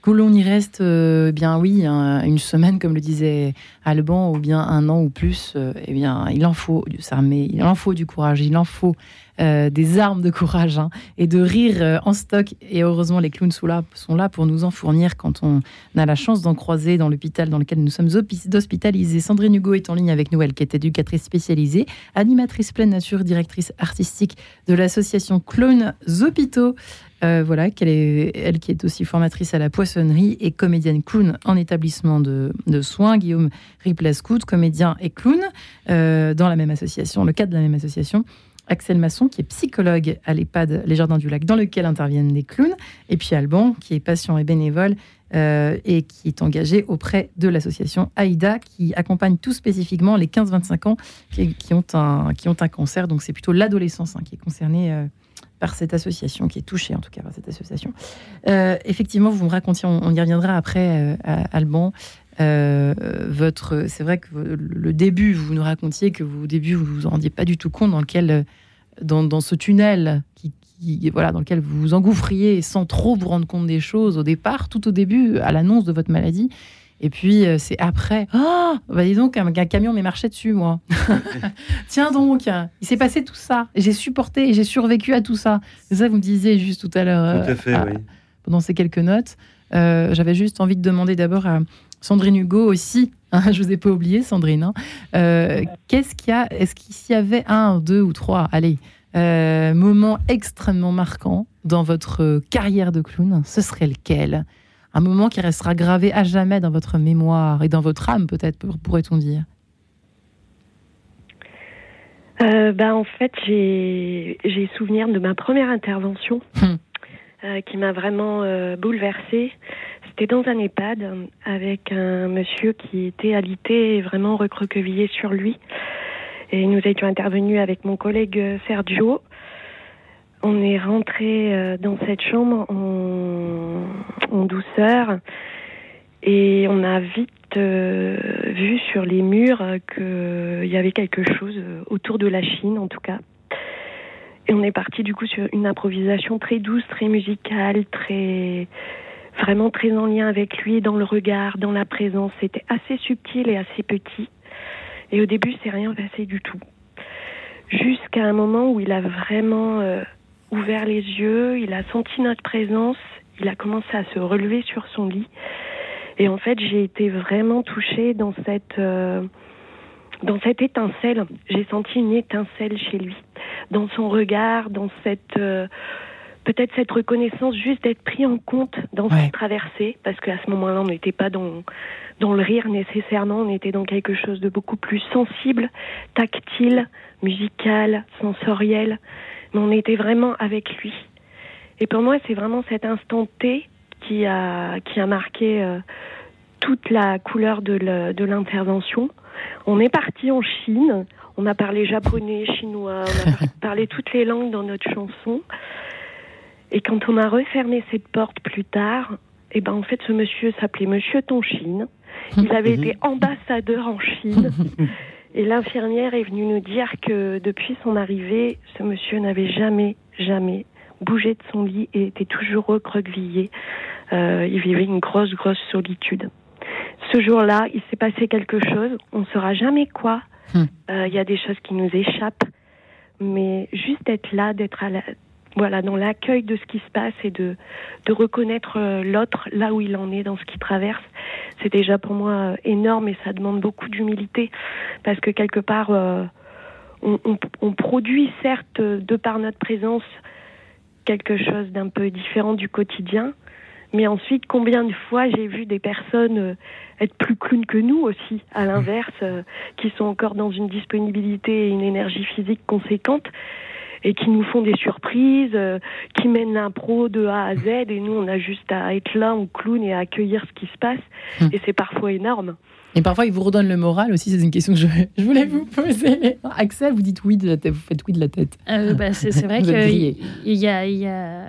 Que l'on y reste, euh, bien oui, une semaine, comme le disait Alban, ou bien un an ou plus, euh, eh bien, il en faut du s'armer, il en faut du courage, il en faut euh, des armes de courage hein, et de rire en stock. Et heureusement, les clowns sont là, sont là pour nous en fournir quand on a la chance d'en croiser dans l'hôpital dans lequel nous sommes hospitalisés. Sandrine Hugo est en ligne avec nous, elle qui est éducatrice spécialisée, animatrice pleine nature, directrice artistique de l'association Clowns Hôpitaux. Euh, voilà, qu'elle est, elle qui est aussi formatrice à la poissonnerie et comédienne clown en établissement de, soins. Guillaume Riplascout, comédien et clown euh, dans la même association, le cadre de la même association. Axel Masson, qui est psychologue à l'EHPAD Les Jardins du Lac, dans lequel interviennent des clowns. Et puis Alban, qui est patient et bénévole euh, et qui est engagé auprès de l'association AIDA, qui accompagne tout spécifiquement les 15-25 ans qui, ont un, qui ont un cancer. Donc c'est plutôt l'adolescence hein, qui est concernée par cette association, qui est touchée en tout cas par cette association. Euh, effectivement, vous me racontiez, on, y reviendra après, euh, Alban. Euh, votre, c'est vrai que le début, vous nous racontiez que vous, au début, vous vous rendiez pas du tout compte dans lequel, dans, dans ce tunnel qui, voilà, dans lequel vous vous engouffriez sans trop vous rendre compte des choses au départ, tout au début, à l'annonce de votre maladie. Et puis, euh, c'est après. Oh, bah dis donc, un, camion m'est marché dessus, moi. <laughs> Tiens donc, il s'est passé tout ça. J'ai supporté et j'ai survécu à tout ça. C'est ça, vous me disiez juste tout à l'heure. Tout à fait, oui. Pendant ces quelques notes. Euh, j'avais juste envie de demander d'abord à Sandrine Hugo aussi. <laughs> Hein, je vous ai pas oublié, Sandrine. Hein. Euh, qu'est-ce qu'il y a Est-ce qu'il y avait un, deux ou trois Allez, moment extrêmement marquant dans votre carrière de clown? Ce serait lequel? Un moment qui restera gravé à jamais dans votre mémoire et dans votre âme, peut-être, pourrait-on dire euh, ben, En fait, j'ai souvenir de ma première intervention hum. euh, qui m'a vraiment euh, bouleversée. C'était dans un EHPAD avec un monsieur qui était alité et vraiment recroquevillé sur lui. Et nous étions intervenus avec mon collègue Sergio on est rentré euh, dans cette chambre en, douceur et on a vite euh, vu sur les murs qu'il y avait quelque chose autour de la Chine en tout cas. Et on est parti du coup sur une improvisation très douce, très musicale, très vraiment très en lien avec lui dans le regard, dans la présence. C'était assez subtil et assez petit. Et au début, c'est rien passé du tout. Jusqu'à un moment où il a vraiment euh, ouvert les yeux, il a senti notre présence, il a commencé à se relever sur son lit. Et en fait, j'ai été vraiment touchée dans cette, euh, dans cette étincelle. J'ai senti une étincelle chez lui, dans son regard, dans cette, euh, peut-être cette reconnaissance juste d'être pris en compte dans cette traversée, parce qu'à ce moment-là, on n'était pas dans, dans le rire nécessairement, on était dans quelque chose de beaucoup plus sensible, tactile, musical, sensoriel mais on était vraiment avec lui. Et pour moi, c'est vraiment cet instant T qui a, qui a marqué euh, toute la couleur de l'intervention. On est parti en Chine, on a parlé japonais, chinois, on a <laughs> parlé toutes les langues dans notre chanson. Et quand on a refermé cette porte plus tard, eh ben en fait ce monsieur s'appelait Monsieur Tonchine. Il avait été ambassadeur en Chine. <laughs> Et l'infirmière est venue nous dire que depuis son arrivée, ce monsieur n'avait jamais, jamais bougé de son lit et était toujours recroquevillé. Euh, il vivait une grosse, grosse solitude. Ce jour-là, il s'est passé quelque chose. On ne saura jamais quoi. Hmm. Euh, il y a des choses qui nous échappent. Mais juste être là, d'être à la, voilà, dans l'accueil de ce qui se passe et de, de reconnaître euh, l'autre là où il en est dans ce qu'il traverse, c'est déjà pour moi euh, énorme et ça demande beaucoup d'humilité parce que quelque part, euh, on, on, produit certes de par notre présence quelque chose d'un peu différent du quotidien, mais ensuite, combien de fois j'ai vu des personnes être plus clown que nous aussi, à l'inverse, qui sont encore dans une disponibilité et une énergie physique conséquente et qui nous font des surprises, euh, qui mènent l'impro de A à Z et nous on a juste à être là en clown et à accueillir ce qui se passe hum. et c'est parfois énorme. Et parfois, il vous redonne le moral aussi. C'est une question que je, je, voulais vous poser. Axel, vous dites oui de la tête. Vous faites oui de la tête. Euh, bah, c'est vrai <laughs> qu'il y a, y, a,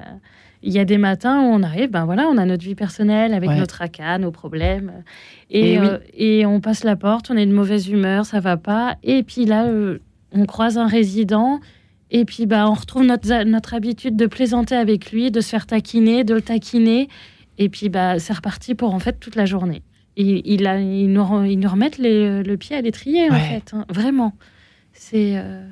y a des matins où on arrive, ben voilà, on a notre vie personnelle avec notre tracas, nos problèmes. Et, et, euh, et, on passe la porte, on est de mauvaise humeur, ça va pas. Et puis là, on croise un résident Et puis, bah, on retrouve notre, notre habitude de plaisanter avec lui, de se faire taquiner, de le taquiner. Et puis, bah, c'est reparti pour en fait toute la journée. Et, il, a, il, nous, nous remettent le pied à l'étrier, en fait. Hein. vraiment. C'est. Euh,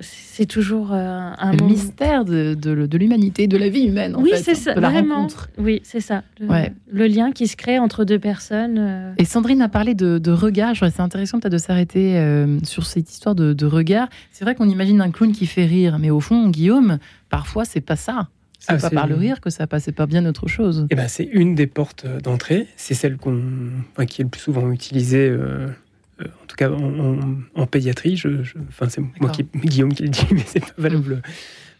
c'est toujours euh, un mystère de, de, l'humanité, de la vie humaine. oui, c'est ça, vraiment. Oui, c'est ça. Le, lien qui se crée entre deux personnes. Euh. Et Sandrine a parlé de, de regard. C'est intéressant peut-être de s'arrêter euh, sur cette histoire de, de regard. C'est vrai qu'on imagine un clown qui fait rire, mais au fond, Guillaume, parfois, c'est pas ça. C'est ah, pas par le rire que ça passe, c'est pas bien autre chose. Eh ben, c'est une des portes d'entrée. C'est celle qu'on, qui est le plus souvent utilisée euh, en tout cas en, pédiatrie. Je, enfin, c'est moi qui, <laughs> Guillaume qui le dit, mais c'est pas valable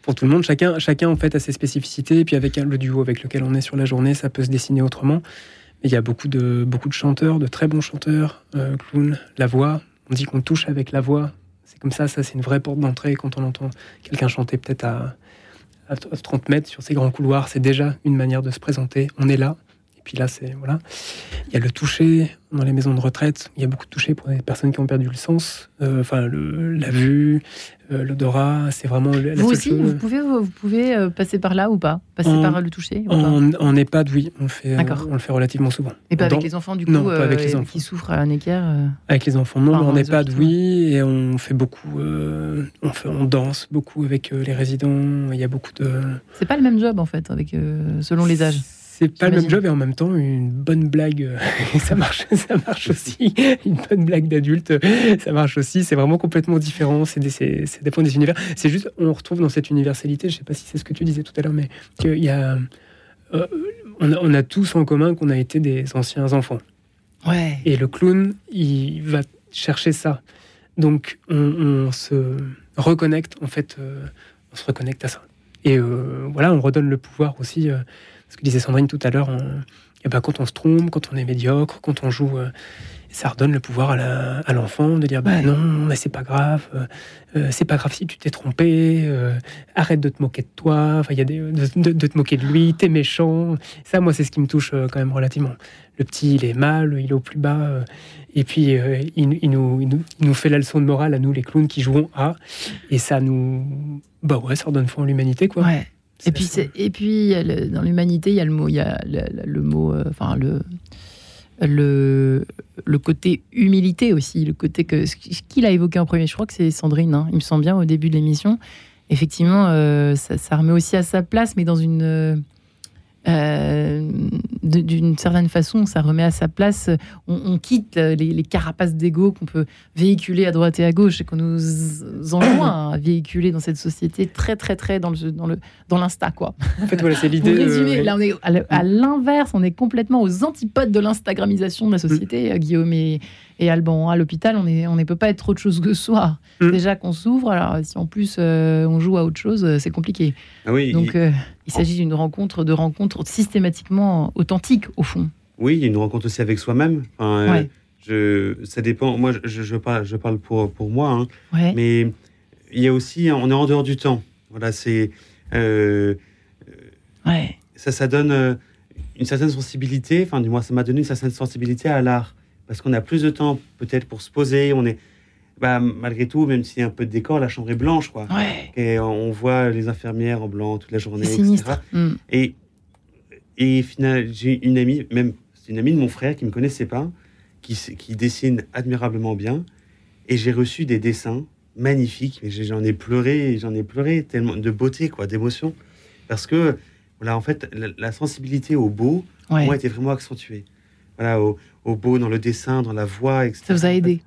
pour tout le monde. Chacun, chacun en fait a ses spécificités. Et puis avec le duo avec lequel on est sur la journée, ça peut se dessiner autrement. il y a beaucoup de, beaucoup de chanteurs, de très bons chanteurs, euh, clowns, la voix. On dit qu'on touche avec la voix. C'est comme ça, ça c'est une vraie porte d'entrée. Quand on entend quelqu'un chanter peut-être à, à 30 mètres sur ces grands couloirs, c'est déjà une manière de se présenter. On est là, puis là, c'est voilà. Il y a le toucher dans les maisons de retraite. Il y a beaucoup de toucher pour les personnes qui ont perdu le sens. Euh, enfin, la vue, euh, l'odorat, c'est vraiment. La vous aussi, vous pouvez, vous pouvez euh, passer par là ou pas? Passer par le toucher en, en, EHPAD, oui, on fait. On le fait relativement souvent. Et pas avec les enfants du coup non, pas avec les enfants. qui souffrent à un équerre. Avec les enfants, non. en EHPAD, oui, et on fait beaucoup. on fait, on danse beaucoup avec les résidents. Il y a beaucoup de. C'est pas le même job en fait, avec selon les âges. C'est pas le même job et en même temps une bonne blague, euh, <laughs> ça marche, <laughs> ça marche aussi. Une bonne blague d'adulte, ça marche aussi. C'est vraiment complètement différent. C'est des, dépend des univers. C'est juste, on retrouve dans cette universalité. Je sais pas si c'est ce que tu disais tout à l'heure, mais qu'il y a, euh, on a, tous en commun qu'on a été des anciens enfants. Ouais. Et le clown, il va chercher ça. Donc on, se reconnecte en fait, euh, on se reconnecte à ça. Et voilà, on redonne le pouvoir aussi ce que disait Sandrine tout à l'heure, eh ben, quand on se trompe, quand on est médiocre, quand on joue, euh, ça redonne le pouvoir à l'enfant de dire bah non, mais c'est pas grave, euh, euh, c'est pas grave si tu t'es trompé, arrête de te moquer de toi, enfin il y a des, de, te moquer de lui, t'es méchant. Ça, moi, c'est ce qui me touche quand même relativement. Le petit, il est mal, il est au plus bas, et puis il, il, nous, il, nous, fait la leçon de morale à nous, les clowns qui jouons à, et ça nous, bah ouais, ça redonne foi en l'humanité, quoi. Ouais. Et puis, et puis dans l'humanité, il y a le mot, il y a le, mot, euh, enfin le, le, le côté humilité aussi, le côté que ce qu'il a évoqué en premier. Je crois que c'est Sandrine, hein, il me semble bien au début de l'émission. Effectivement, euh, ça, ça, remet aussi à sa place, mais dans une euh, d'une certaine façon, ça remet à sa place. On, quitte les, carapaces d'ego qu'on peut véhiculer à droite et à gauche et qu'on nous enjoint <coughs> à véhiculer dans cette société très, très, très dans le dans le dans l'insta quoi. En fait, voilà, c'est l'idée. résumer, là, on est à l'inverse, on est complètement aux antipodes de l'instagramisation de la société, mm. Guillaume et, et Alban, à l'hôpital, on ne on peut pas être autre chose que soi. Mm. Déjà qu'on s'ouvre, alors si en plus euh, on joue à autre chose, euh, c'est compliqué. Ah oui, Donc euh, il, s'agit d'une rencontre, de rencontres systématiquement authentique au fond. Oui, il y a une rencontre aussi avec soi-même. je, ça dépend. Moi, je, je, parle, je parle pour, pour moi, hein. mais il y a aussi, on est en dehors du temps. Voilà, c'est. Ça, ça donne une certaine sensibilité. Enfin, du moins, ça m'a donné une certaine sensibilité à l'art parce qu'on a plus de temps peut-être pour se poser. On est, bah, malgré tout, même s'il y a un peu de décor, la chambre est blanche, quoi. Et on voit les infirmières en blanc toute la journée, etc. Mm. Et, et finalement, j'ai une amie, même c'est une amie de mon frère qui me connaissait pas, qui, qui dessine admirablement bien, et j'ai reçu des dessins magnifiques. Mais j'en ai pleuré, j'en ai pleuré tellement de beauté, quoi, d'émotion, parce que voilà, en fait, la, sensibilité au beau, moi, était vraiment accentuée. Voilà, au, au beau dans le dessin, dans la voix, etc. Ça vous a aidé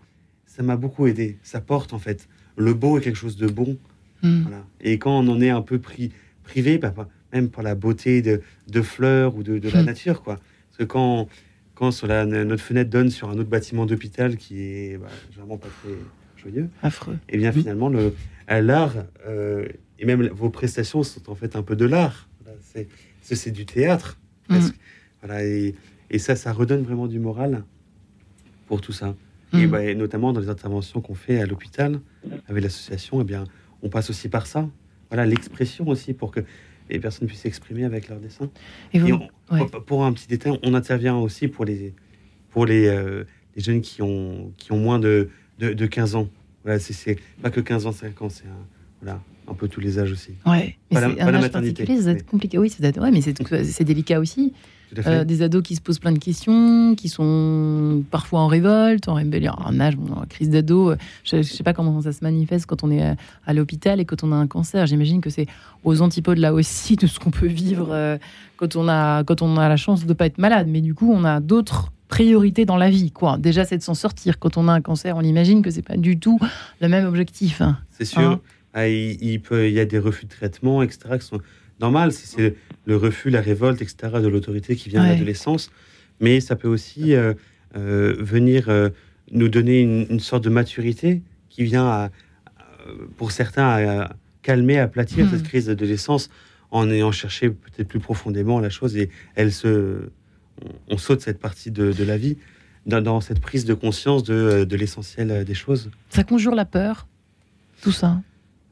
Ça m'a beaucoup aidé. Ça porte en fait. Le beau est quelque chose de bon. Hmm. Et quand on en est un peu pris, privé, bah, bah, même par la beauté de, de fleurs ou de, de la hmm. nature, quoi. Parce que quand, quand sur la, notre fenêtre donne sur un autre bâtiment d'hôpital qui est bah, vraiment pas très joyeux, affreux. Et eh bien hmm. finalement, le, l'art euh, et même vos prestations sont en fait un peu de l'art. c'est, c'est du théâtre. Voilà, et, et ça, ça redonne vraiment du moral pour tout ça. Et, mm. bah, notamment dans les interventions qu'on fait à l'hôpital avec l'association, eh bien, on passe aussi par ça. Voilà, l'expression aussi pour que les personnes puissent s'exprimer avec leur dessin. Et, pour un petit détail, on intervient aussi pour les, pour les, euh, les jeunes qui ont, qui ont moins de, de, 15 ans. Voilà, c'est pas que 15 ans, 5 ans, c'est voilà, un peu tous les âges aussi. Ouais, mais c'est un âge particulier, ça compliqué. Oui, c'est ouais, mais c'est délicat aussi. Euh, des ados qui se posent plein de questions, qui sont parfois en révolte, en rébellion, en âge, en crise d'ado. Je ne sais pas comment ça se manifeste quand on est à, l'hôpital et quand on a un cancer. J'imagine que c'est aux antipodes là aussi de ce qu'on peut vivre euh, quand, on a, quand on a la chance de ne pas être malade. Mais du coup, on a d'autres priorités dans la vie. Quoi. Déjà, c'est de s'en sortir. Quand on a un cancer, on imagine que c'est pas du tout le même objectif. Hein. C'est sûr. Hein ah, il, peut, il y a des refus de traitement, etc., qui sont normales. C'est le refus, la révolte, etc., de l'autorité qui vient de l'adolescence. Mais ça peut aussi euh, euh, venir euh, nous donner une, sorte de maturité qui vient, à, pour certains, à, calmer, aplatir hmm. cette crise d'adolescence en ayant cherché peut-être plus profondément la chose. Et elle se, on, saute cette partie de, la vie dans, cette prise de conscience de, de l'essentiel des choses. Ça conjure la peur, tout ça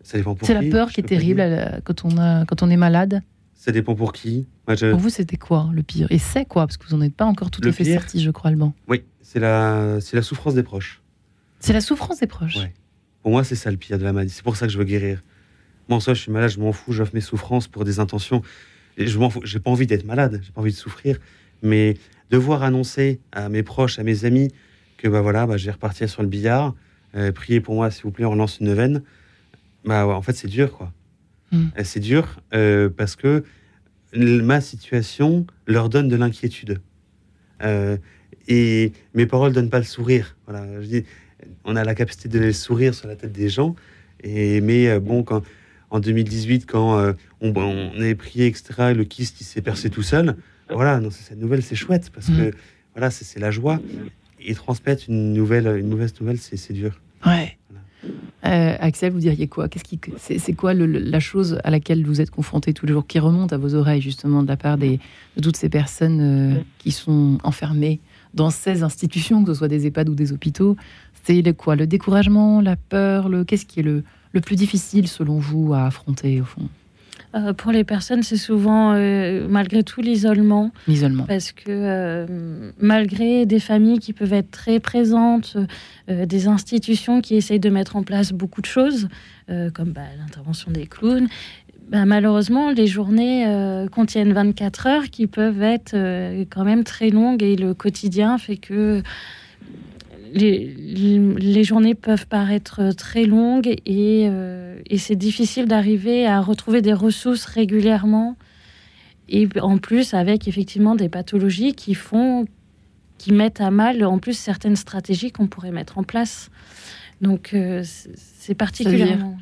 c'est la peur qui est terrible quand on, a, quand on est malade. Ça dépend pour qui. Pour vous, c'était quoi le pire? Et c'est quoi? Parce que vous n'en êtes pas encore tout à fait sorti, je crois, Alban. Oui, c'est la, c'est la souffrance des proches. C'est la souffrance des proches Pour moi, c'est ça le pire de la maladie. C'est pour ça que je veux guérir. Moi, en soi, je suis malade, je m'en fous, j'offre mes souffrances pour des intentions. Et je m'en fous. J'ai pas envie d'être malade, j'ai pas envie de souffrir. Mais devoir annoncer à mes proches, à mes amis, que bah voilà, bah, je vais repartir sur le billard, euh, priez pour moi, s'il vous plaît, on relance une neuvaine bah en fait, c'est dur, quoi. Hmm. C'est dur euh, parce que ma situation leur donne de l'inquiétude. Euh, et mes paroles donnent pas le sourire. Voilà, je dis, on a la capacité de donner le sourire sur la tête des gens. Et, mais euh, bon, quand, en 2018, quand on, on, avait prié, etc., le kyste qui s'est percé tout seul, voilà, non, cette nouvelle, c'est chouette parce que hmm. voilà, c'est la joie. Et transmettre une nouvelle, une mauvaise nouvelle, c'est dur. Ouais. Euh, Axel, vous diriez quoi Qu'est-ce qui, c'est, quoi la chose à laquelle vous êtes confronté tous les jours, qui remonte à vos oreilles justement de la part de toutes ces personnes euh, qui sont enfermées dans ces institutions, que ce soit des EHPAD ou des hôpitaux? C'est le quoi? Le découragement, la peur le, Qu'est-ce qui est le, le plus difficile selon vous à affronter au fond? Euh, pour les personnes, c'est souvent euh, malgré tout l'isolement. L'isolement. Parce que euh, malgré des familles qui peuvent être très présentes, des institutions qui essayent de mettre en place beaucoup de choses, comme bah, l'intervention des clowns, bah, malheureusement, les journées contiennent 24 heures qui peuvent être quand même très longues et le quotidien fait que les, journées peuvent paraître très longues euh, et, c'est difficile d'arriver à retrouver des ressources régulièrement. Et en plus, avec effectivement des pathologies qui font, qui mettent à mal en plus certaines stratégies qu'on pourrait mettre en place. Donc, euh, c'est particulièrement.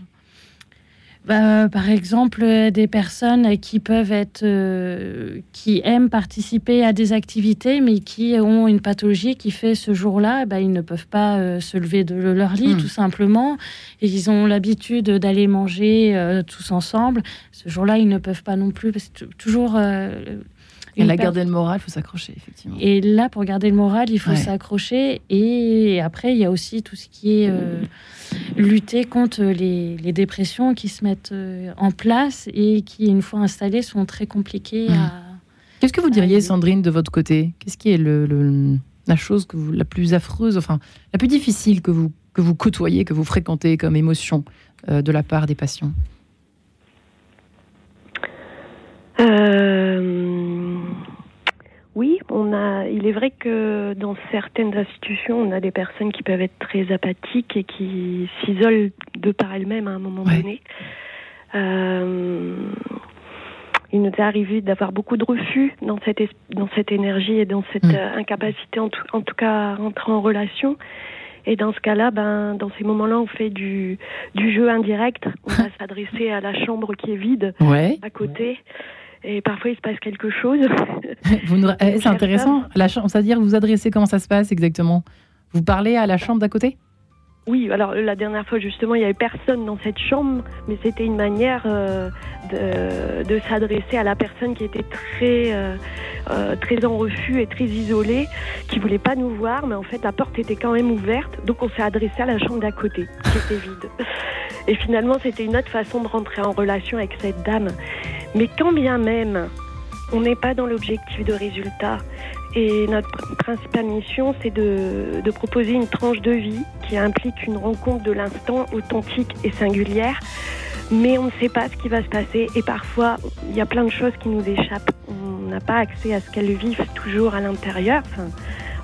Bah, par exemple, des personnes qui peuvent être, euh, qui aiment participer à des activités, mais qui ont une pathologie qui fait ce jour-là, bah, ils ne peuvent pas euh, se lever de leur lit, hmm. tout simplement. Et ils ont l'habitude d'aller manger euh, tous ensemble. Ce jour-là, ils ne peuvent pas non plus. Parce toujours. Et la garder le moral, il faut s'accrocher, effectivement. Et là, pour garder le moral, il faut s'accrocher. Et après, il y a aussi tout ce qui est lutter contre les, dépressions qui se mettent euh, en place et qui, une fois installées, sont très compliquées mmh. à. Qu'est-ce que vous diriez, Sandrine, de votre côté? Qu'est-ce qui est le, la chose que vous, la plus affreuse, enfin, la plus difficile que vous, que vous côtoyez, que vous fréquentez comme émotion euh, de la part des patients? Euh, oui, on a. Il est vrai que dans certaines institutions, on a des personnes qui peuvent être très apathiques et qui s'isolent de par elles-mêmes à un moment donné. Euh, il nous est arrivé d'avoir beaucoup de refus dans cette dans cette énergie et dans cette mm. euh, incapacité, en tout, en tout cas, à rentrer en relation. Et dans ce cas-là, ben, dans ces moments-là, on fait du, du jeu indirect. On <laughs> va s'adresser à la chambre qui est vide à côté et parfois il se passe quelque chose. <laughs> Eh, c'est intéressant. La chambre, c'est-à-dire vous adressez comment ça se passe exactement? Vous parlez à la chambre d'à côté? Oui, alors la dernière fois justement, il n'y avait personne dans cette chambre, mais c'était une manière euh, de, s'adresser à la personne qui était très, euh, euh, très en refus et très isolée, qui voulait pas nous voir, mais en fait la porte était quand même ouverte, donc on s'est adressé à la chambre d'à côté, qui était vide. <laughs> Et finalement, c'était une autre façon de rentrer en relation avec cette dame. Mais quand bien même on n'est pas dans l'objectif de résultat, et notre principale mission, c'est de, proposer une tranche de vie qui implique une rencontre de l'instant authentique et singulière mais on ne sait pas ce qui va se passer et parfois il y a plein de choses qui nous échappent. On n'a pas accès à ce qu'elles vivent toujours à l'intérieur,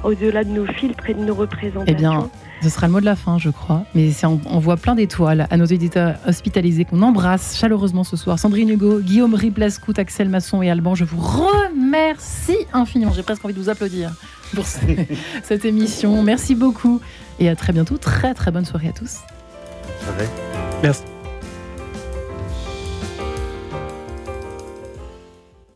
au-delà de nos filtres et de nos représentations. Eh ce sera le mot de la fin, je crois. Mais on, on voit plein d'étoiles à nos éditeurs hospitalisés qu'on embrasse chaleureusement ce soir. Sandrine Hugo, Guillaume Riplascout, Axel Masson et Alban, je vous remercie infiniment. J'ai presque envie de vous applaudir pour <laughs> cette émission. Merci beaucoup et à très bientôt. Très très bonne soirée à tous. Merci.